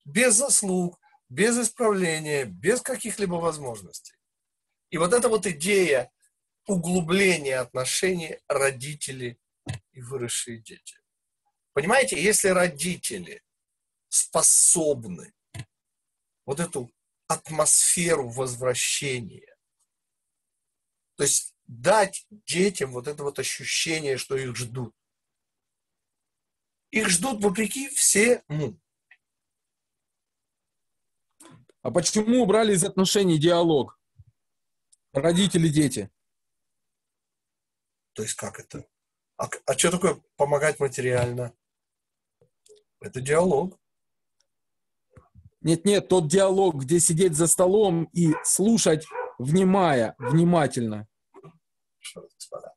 Без заслуг, без исправления, без каких-либо возможностей. И вот эта вот идея углубления отношений родители и выросшие дети. Понимаете, если родители способны вот эту атмосферу возвращения, то есть дать детям вот это вот ощущение, что их ждут. Их ждут вопреки всему. А почему убрали из отношений диалог? Родители, дети. То есть как это? А, а что такое помогать материально? Это диалог. Нет-нет, тот диалог, где сидеть за столом и слушать, внимая, внимательно. Господа.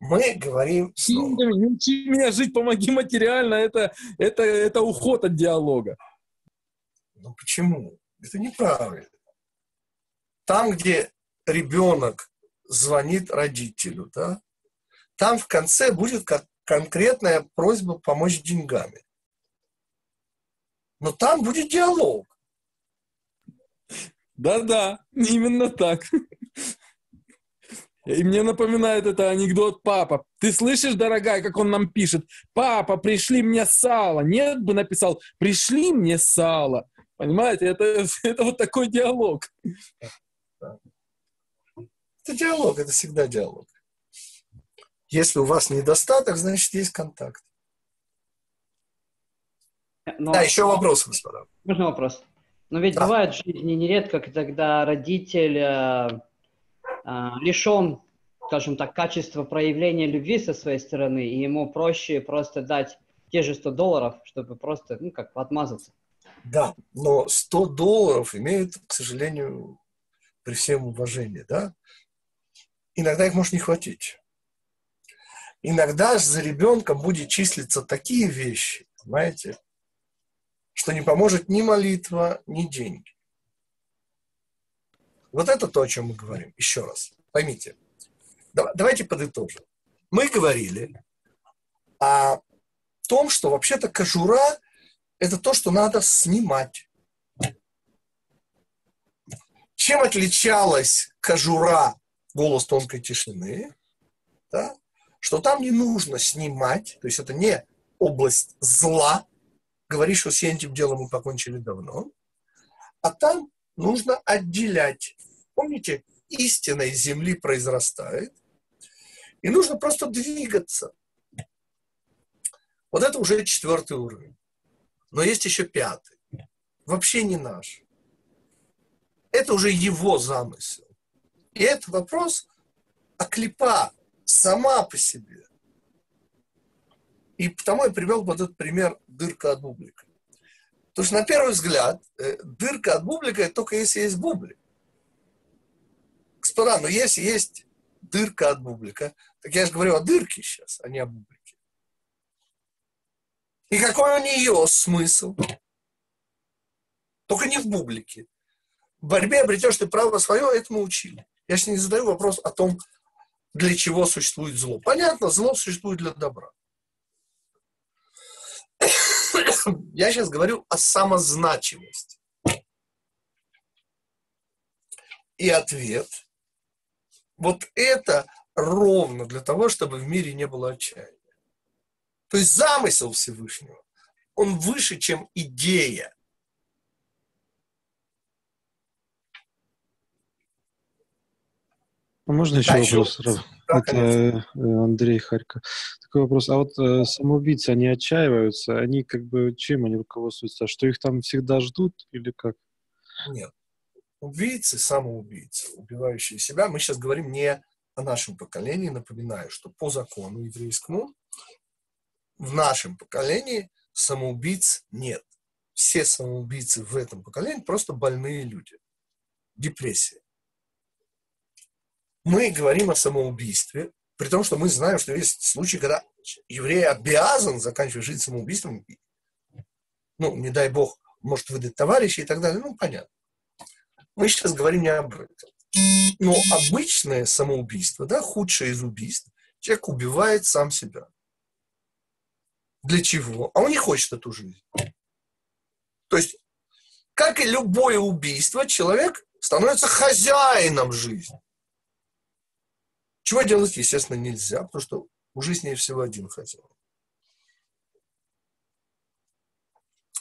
Мы говорим... Не учи меня жить, помоги материально. Это, это, это уход от диалога. Ну почему? Это неправильно. Там, где ребенок звонит родителю, да, там в конце будет как конкретная просьба помочь деньгами. Но там будет диалог. Да-да, именно так. И мне напоминает это анекдот папа. Ты слышишь, дорогая, как он нам пишет? Папа, пришли мне сало. Нет бы написал, пришли мне сало. Понимаете, это, это вот такой диалог. Это диалог, это всегда диалог. Если у вас недостаток, значит, есть контакт. Но... Да, еще вопрос, господа. Можно вопрос? Но ведь да. бывает в жизни нередко, когда родитель э, лишен, скажем так, качества проявления любви со своей стороны, и ему проще просто дать те же 100 долларов, чтобы просто, ну, как отмазаться. Да, но 100 долларов имеют, к сожалению, при всем уважении, да, иногда их может не хватить. Иногда за ребенком будет числиться такие вещи, знаете, что не поможет ни молитва, ни деньги. Вот это то, о чем мы говорим. Еще раз, поймите. Давайте подытожим. Мы говорили о том, что вообще-то кожура – это то, что надо снимать. Чем отличалась кожура голос тонкой тишины, да, что там не нужно снимать, то есть это не область зла, говоришь, что с этим делом мы покончили давно, а там нужно отделять. Помните, истина из земли произрастает, и нужно просто двигаться. Вот это уже четвертый уровень. Но есть еще пятый. Вообще не наш. Это уже его замысел. И это вопрос о клипа сама по себе. И потому я привел вот этот пример дырка от бублика. Потому что на первый взгляд э, дырка от бублика только если есть бублик. Господа, но если есть дырка от бублика, так я же говорю о дырке сейчас, а не о бублике. И какой у нее смысл? Только не в бублике. В борьбе обретешь ты право свое, это мы учили. Я сейчас не задаю вопрос о том, для чего существует зло. Понятно, зло существует для добра. Я сейчас говорю о самозначимости. И ответ. Вот это ровно для того, чтобы в мире не было отчаяния. То есть замысел Всевышнего, он выше, чем идея. А можно еще Да, вопрос? еще-? Да, Это э, Андрей Харько. Такой вопрос. А вот э, самоубийцы, они отчаиваются? Они как бы чем они руководствуются? Что их там всегда ждут или как? Нет. Убийцы, самоубийцы, убивающие себя. Мы сейчас говорим не о нашем поколении. Напоминаю, что по закону еврейскому в нашем поколении самоубийц нет. Все самоубийцы в этом поколении просто больные люди. Депрессия. Мы говорим о самоубийстве, при том, что мы знаем, что есть случаи, когда еврей обязан заканчивать жизнь самоубийством. Ну, не дай бог, может выдать товарища и так далее. Ну, понятно. Мы сейчас говорим не об этом. Но обычное самоубийство, да, худшее из убийств, человек убивает сам себя. Для чего? А он не хочет эту жизнь. То есть, как и любое убийство, человек становится хозяином жизни. Чего делать, естественно, нельзя, потому что у жизни всего один хозяин.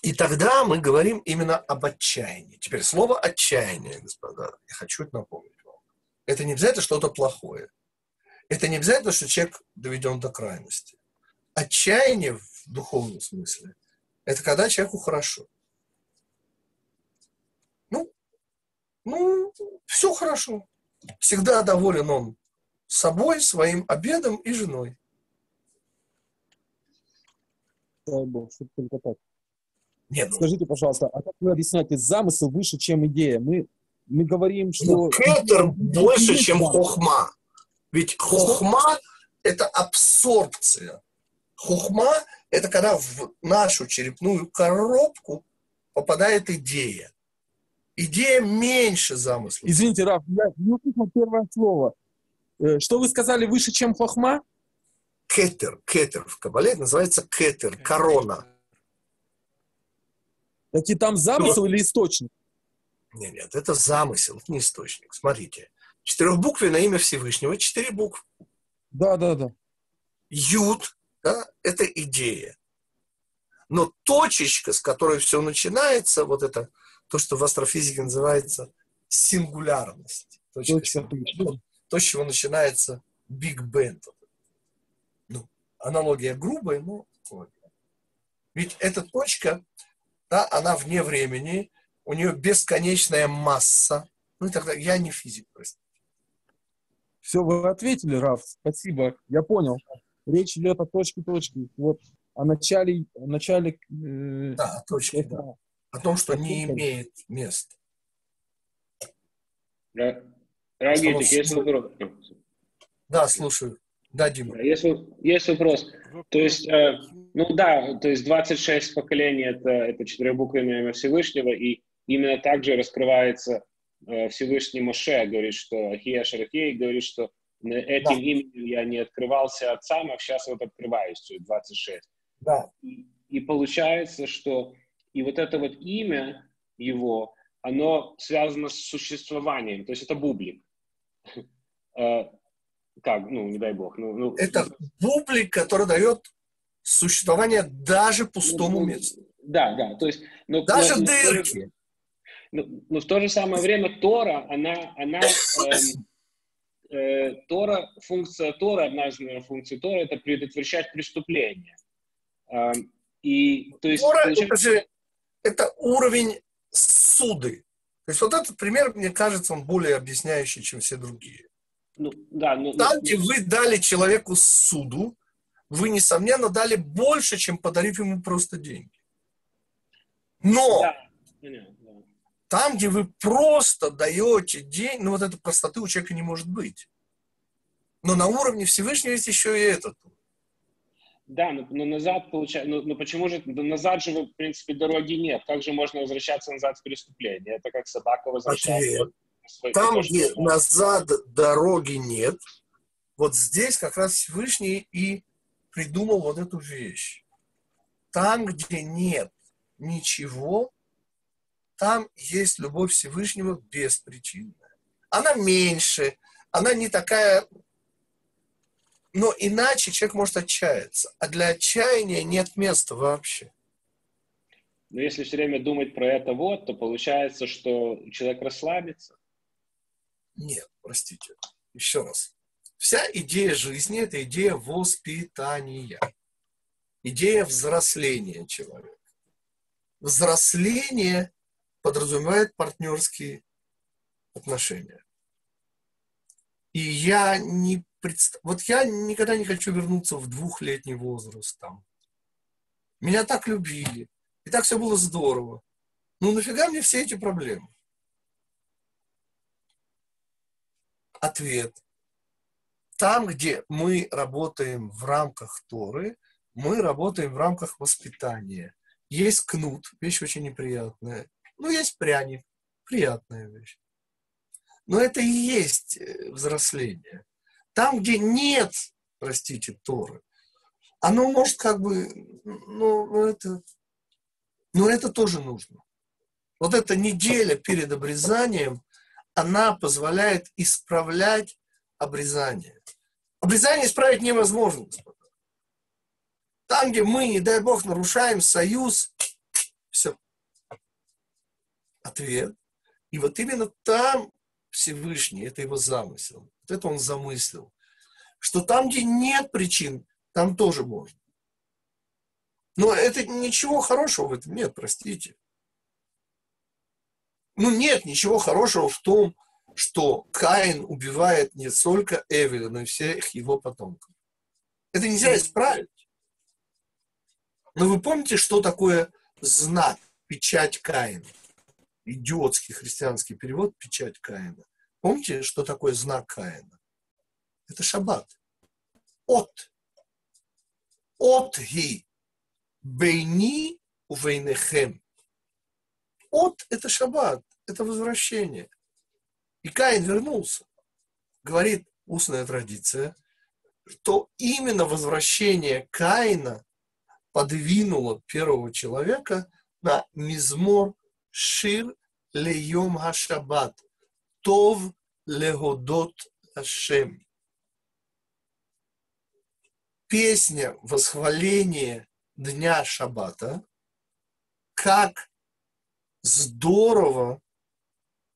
И тогда мы говорим именно об отчаянии. Теперь слово отчаяние, господа, я хочу это напомнить вам. Это не обязательно что-то плохое. Это не обязательно, что человек доведен до крайности. Отчаяние в духовном смысле – это когда человеку хорошо. Ну, ну, все хорошо. Всегда доволен он собой, своим обедом и женой. Дай бог, чтобы только так. Нет, ну, Скажите, пожалуйста, а как вы объясняете замысел выше, чем идея? Мы, мы говорим, что... ну, кетер больше, чем хохма. Ведь хохма – это абсорбция. Хохма – это когда в нашу черепную коробку попадает идея. Идея меньше замысла. Извините, Раф, я не услышал первое слово. Э, Что вы сказали выше, чем хохма? Кетер, кетер в Кабале называется кетер, корона. Так и там замысел или источник? Нет, нет, это замысел, это не источник. Смотрите, четырехбуквенное имя Всевышнего, четыре буквы. Да, да, да. Юд, да, это идея. Но точечка, с которой все начинается, вот это то, что в астрофизике называется сингулярность. Точка Точка, сингулярности. То, с чего начинается Биг Бен. Ну, аналогия грубая, но. Ведь эта точка, да, она вне времени, у нее бесконечная масса. Ну и тогда я не физик, простите. Все, вы ответили, Раф. Спасибо. Я понял. Речь идет о точке точки. Вот о начале, о начале э, Да, точки, да. этого. О том, что не имеет места. Ра- Рагитик, Что есть вопрос? Да, слушаю. Да, Дима. Есть, в- есть вопрос. То есть, э, ну да, то есть 26 поколений это, это четырехбуквенное имя Всевышнего, и именно так же раскрывается э, Всевышний Моше, говорит, что Ахия Шарахей говорит, что этим Да. именем я не открывался отцам, а сейчас вот открываюсь, то есть 26. Да. И, и получается, что и вот это вот имя его, оно связано с существованием, то есть это бублик. Э, Как, ну, не дай бог. Ну, ну, Это бублик, который дает существование даже пустому Ну, месту. Да, да, то есть... Но, Даже но- дырки. Но, но в то же самое время Тора, она, она эм, э, Тора, функция Тора, одна из наверное, функций Тора, это предотвращать преступления. Эм, И, то есть, Тора получается- это же это уровень суды. То есть вот этот пример, мне кажется, он более объясняющий, чем все другие. ну, да, ну, ну, Там, где вы дали человеку суду, вы, несомненно, дали больше, чем подарив ему просто деньги. Но да, там, где вы просто даете деньги, ну вот этой простоты у человека не может быть. Но на уровне Всевышнего есть еще и этот. Да, но, но назад получается, ну, ну почему же, назад же, в принципе, дороги нет. Как же можно возвращаться назад в преступление? Это как собака возвращается. Ответ. свой- Там, что где она- назад дороги нет, вот здесь как раз Всевышний и придумал вот эту вещь. Там, где нет ничего, там есть любовь Всевышнего беспричинная. Она меньше, она не такая... Но иначе человек может отчаяться. А для отчаяния нет места вообще. Но если все время думать про это вот, то получается, что человек расслабится. Нет, простите. Еще раз. Вся идея жизни – это идея воспитания. Идея взросления человека. Взросление подразумевает партнерские отношения. И я не представ... Вот я никогда не хочу вернуться в двухлетний возраст там. Меня так любили. И так все было здорово. Ну нафига мне все эти проблемы? Ответ. Там, где мы работаем в рамках Торы, мы работаем в рамках воспитания. Есть кнут, вещь очень неприятная. Ну, есть пряник, приятная вещь. Но это и есть э, взросление. Там, где нет, простите, Торы, оно может как бы, ну, ну, это, но это тоже нужно. Вот эта неделя перед обрезанием, она позволяет исправлять обрезание. Обрезание исправить невозможно, господа. Там, где мы, не дай бог, нарушаем союз, все. Ответ. И вот именно там Всевышний, это его замысел. Вот это он замыслил. Что там, где нет причин, там тоже можно. Но это ничего хорошего в этом нет, простите. Ну, нет ничего хорошего в том, что Каин убивает не только Эвеля, но и всех его потомков. Это нельзя исправить. Но вы помните, что такое знак, печать Каина? Идиотский христианский перевод – печать Каина. Помните, что такое знак Каина? Это шаббат. От. От ги. Бейни увейнехем. От – это шаббат, это возвращение. И Каин вернулся. Говорит устная традиция, что именно возвращение Каина подвинуло первого человека на мизмор шир лейом хашаббат, тов легодот Ашем. Песня восхваления Дня Шаббата, как здорово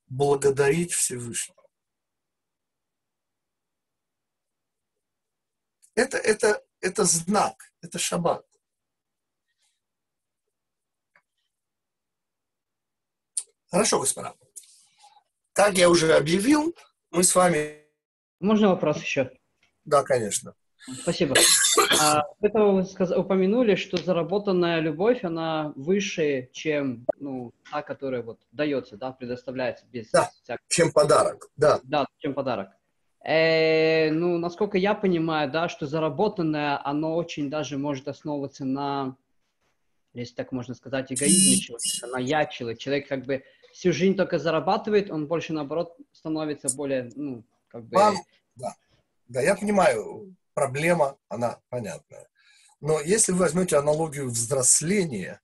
благодарить Всевышнего. Это, это, это знак, это шаббат. Хорошо, господа. Как я уже объявил, мы с вами... Можно вопрос еще? Да, конечно. Спасибо. А, это вы сказ- упомянули, что заработанная любовь, она выше, чем ну, та, которая вот дается, да, предоставляется без Да, всякого... чем подарок, да. Да, чем подарок. Э, ну, насколько я понимаю, да, что заработанное, оно очень даже может основываться на, если так можно сказать, эгоизме человека, на я человек. Человек как бы всю жизнь только зарабатывает, он больше, наоборот, становится более, ну, как бы... Вам, да, да, я понимаю, проблема, она понятная. Но если вы возьмете аналогию взросления,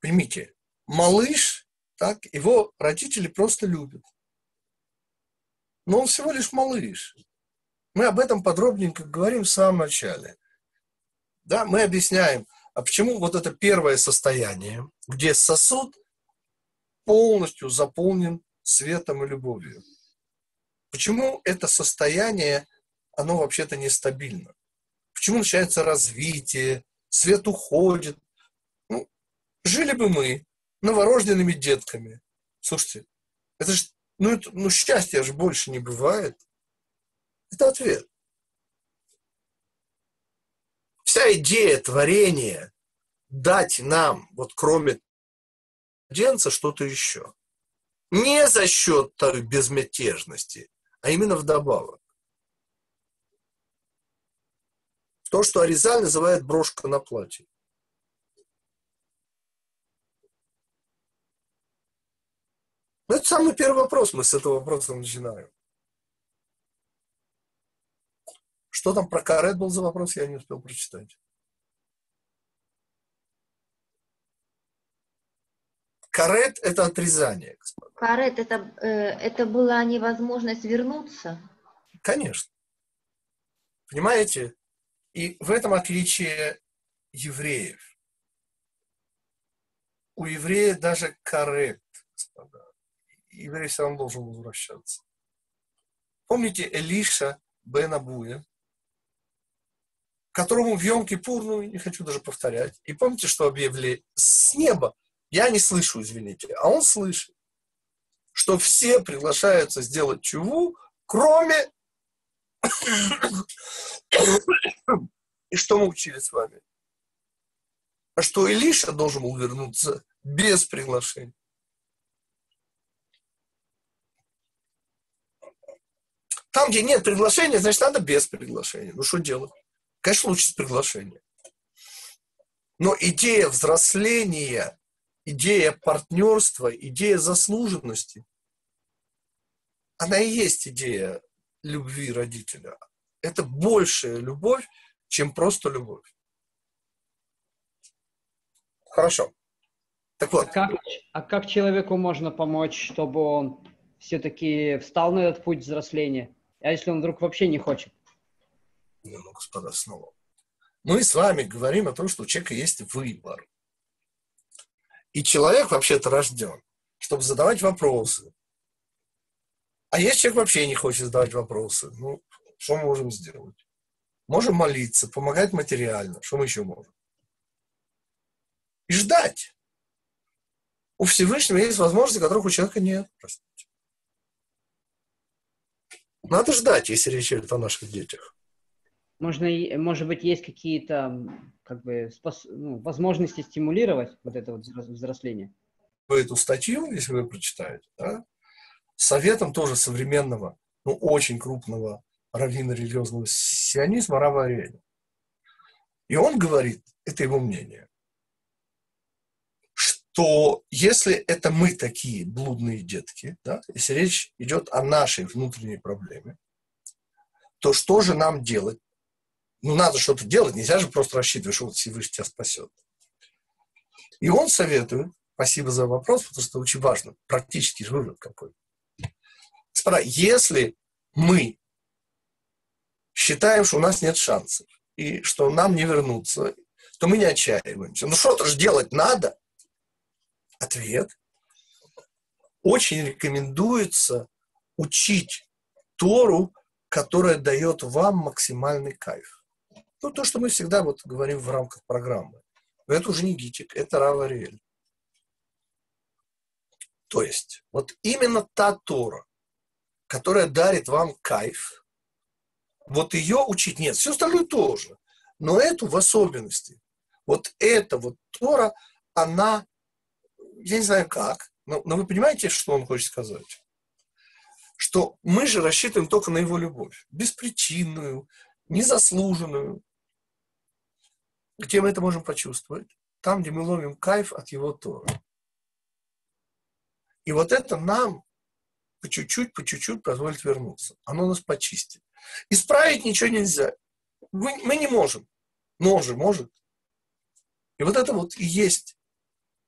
поймите, малыш, так, его родители просто любят. Но он всего лишь малыш. Мы об этом подробненько говорим в самом начале. Да, мы объясняем, а почему вот это первое состояние, где сосуд полностью заполнен светом и любовью. Почему это состояние, оно вообще-то нестабильно? Почему начинается развитие, свет уходит. Ну, жили бы мы новорожденными детками. Слушайте, это же, ну, это, ну счастья же больше не бывает. Это ответ. Вся идея творения дать нам, вот кроме младенца, что-то еще. Не за счет той безмятежности, а именно вдобавок. То, что Аризаль называет брошка на платье. Ну, это самый первый вопрос, мы с этого вопроса начинаем. Что там про карет был за вопрос, я не успел прочитать. Карет – это отрезание, господа. Карет, это, э, это была невозможность вернуться? Конечно. Понимаете? И в этом отличие евреев. У еврея даже карет, господа. Еврей все равно должен возвращаться. Помните Элиша бен Абуя, которому в Йом-Кипур, ну, не хочу даже повторять. И помните, что объявили с неба? Я не слышу, извините, а он слышит, что все приглашаются сделать чуву, кроме... И что мы учили с вами? А что Илиша должен был вернуться без приглашения. Там, где нет приглашения, значит, надо без приглашения. Ну, что делать? Конечно, лучше с приглашением. Но идея взросления, идея партнерства, идея заслуженности, она и есть идея любви родителя. Это большая любовь, чем просто любовь. Хорошо. Так вот. А как, а как человеку можно помочь, чтобы он все-таки встал на этот путь взросления? А если он вдруг вообще не хочет? Ну, господа, снова. Мы с вами говорим о том, что у человека есть выбор. И человек вообще-то рожден, чтобы задавать вопросы. А если человек вообще не хочет задавать вопросы, ну, что мы можем сделать? Можем молиться, помогать материально. Что мы еще можем? И ждать. У Всевышнего есть возможности, которых у человека нет. Простите. Надо ждать, если речь идет о наших детях. Можно, может быть, есть какие-то как бы, спос... ну, возможности стимулировать вот это вот взросление? Эту статью, если вы прочитаете, да, советом тоже современного, ну, очень крупного раввина религиозного сионизма Рава Ариэля. И он говорит, это его мнение, что если это мы такие блудные детки, да, если речь идет о нашей внутренней проблеме, то что же нам делать? Ну, надо что-то делать, нельзя же просто рассчитывать, что вот Всевышний тебя спасет. И он советует, спасибо за вопрос, потому что очень важно, практический вывод какой. Господа, если мы считаем, что у нас нет шансов, и что нам не вернуться, то мы не отчаиваемся. Ну что-то же делать надо. Ответ. Очень рекомендуется учить Тору, которая дает вам максимальный кайф. Ну, то, что мы всегда вот говорим в рамках программы. Это уже не Гитик, это Рава Риэль. То есть, вот именно та Тора, которая дарит вам кайф, вот ее учить нет. Все остальное тоже. Но эту в особенности. Вот эта вот Тора, она я не знаю как, но, но вы понимаете, что он хочет сказать? Что мы же рассчитываем только на его любовь. Беспричинную, незаслуженную. Где мы это можем почувствовать? Там, где мы ловим кайф от его Тора. И вот это нам по чуть-чуть, по чуть-чуть позволит вернуться. Оно нас почистит. Исправить ничего нельзя. Мы, мы не можем. Но он же может. И вот это вот и есть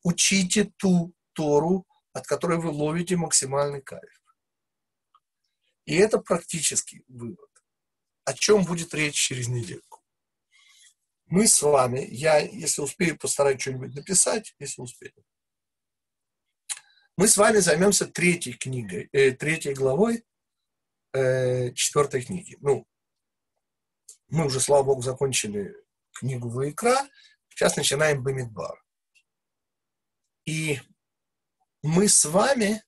учите ту Тору, от которой вы ловите максимальный кайф. И это практический вывод. О чем будет речь через недельку? Мы с вами, я, если успею, постараюсь что-нибудь написать, если успею. Мы с вами займемся третьей книгой, э, третьей главой э, четвертой книги. Ну, мы уже, слава богу, закончили книгу Ваикра, Сейчас начинаем Бамидбар. И мы с вами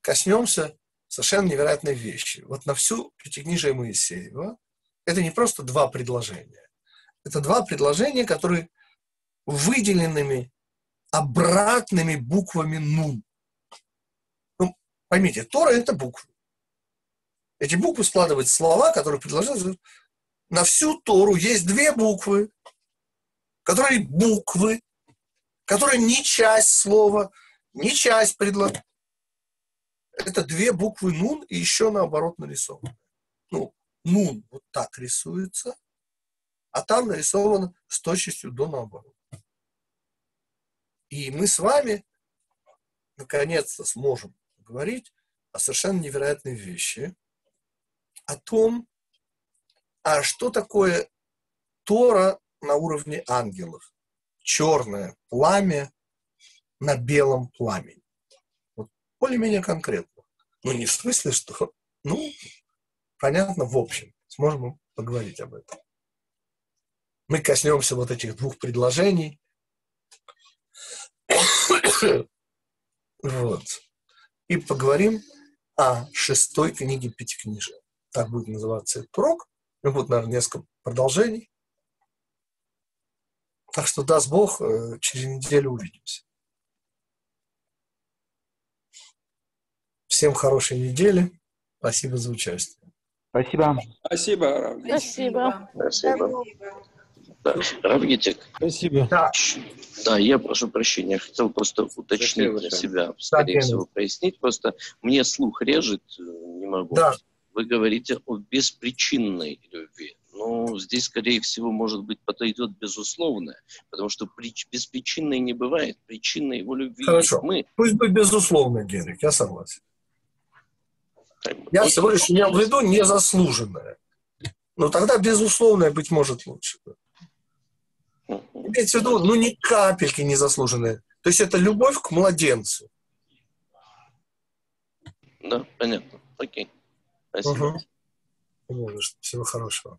коснемся совершенно невероятной вещи. Вот на всю Пятикнижие Моисеева это не просто два предложения. Это два предложения, которые выделенными обратными буквами «нун». Ну, поймите, Тора – это буквы. Эти буквы складывают слова, которые предложили. На всю Тору есть две буквы, которые буквы, которые не часть слова, не часть предложения. Это две буквы «нун» и еще наоборот нарисованы. Ну, «нун» вот так рисуется, а там нарисовано с точностью до наоборот. И мы с вами наконец-то сможем говорить о совершенно невероятной вещи, о том, а что такое Тора на уровне ангелов. Черное пламя на белом пламени более-менее конкретно. Ну, не в смысле, что, ну, понятно, в общем. Сможем поговорить об этом. Мы коснемся вот этих двух предложений. вот. И поговорим о шестой книге Пятикнижия. Так будет называться этот урок. И будет, наверное, несколько продолжений. Так что, даст Бог, э, через неделю увидимся. Всем хорошей недели. Спасибо за участие. Спасибо. Спасибо. Спасибо. Спасибо. Да. Равгитик. Спасибо. Да. да, я прошу прощения, хотел просто уточнить Спасибо, для да. себя, скорее Да, всего, прояснить. Просто мне слух режет, э, не могу. Да. Вы говорите о беспричинной любви. Ну, здесь, скорее всего, может быть, подойдет безусловное, потому что прич- беспричинной не бывает. Причиной его любви Хорошо. есть мы. Пусть будет безусловно, Герик, я согласен. Бы. Я всего лишь имел в виду незаслуженное. Но тогда безусловное быть может лучше. мгм. Имеется в виду, ну, ни капельки незаслуженное. То есть это любовь к младенцу. Да, понятно. Окей. Спасибо. Угу. Всего хорошего.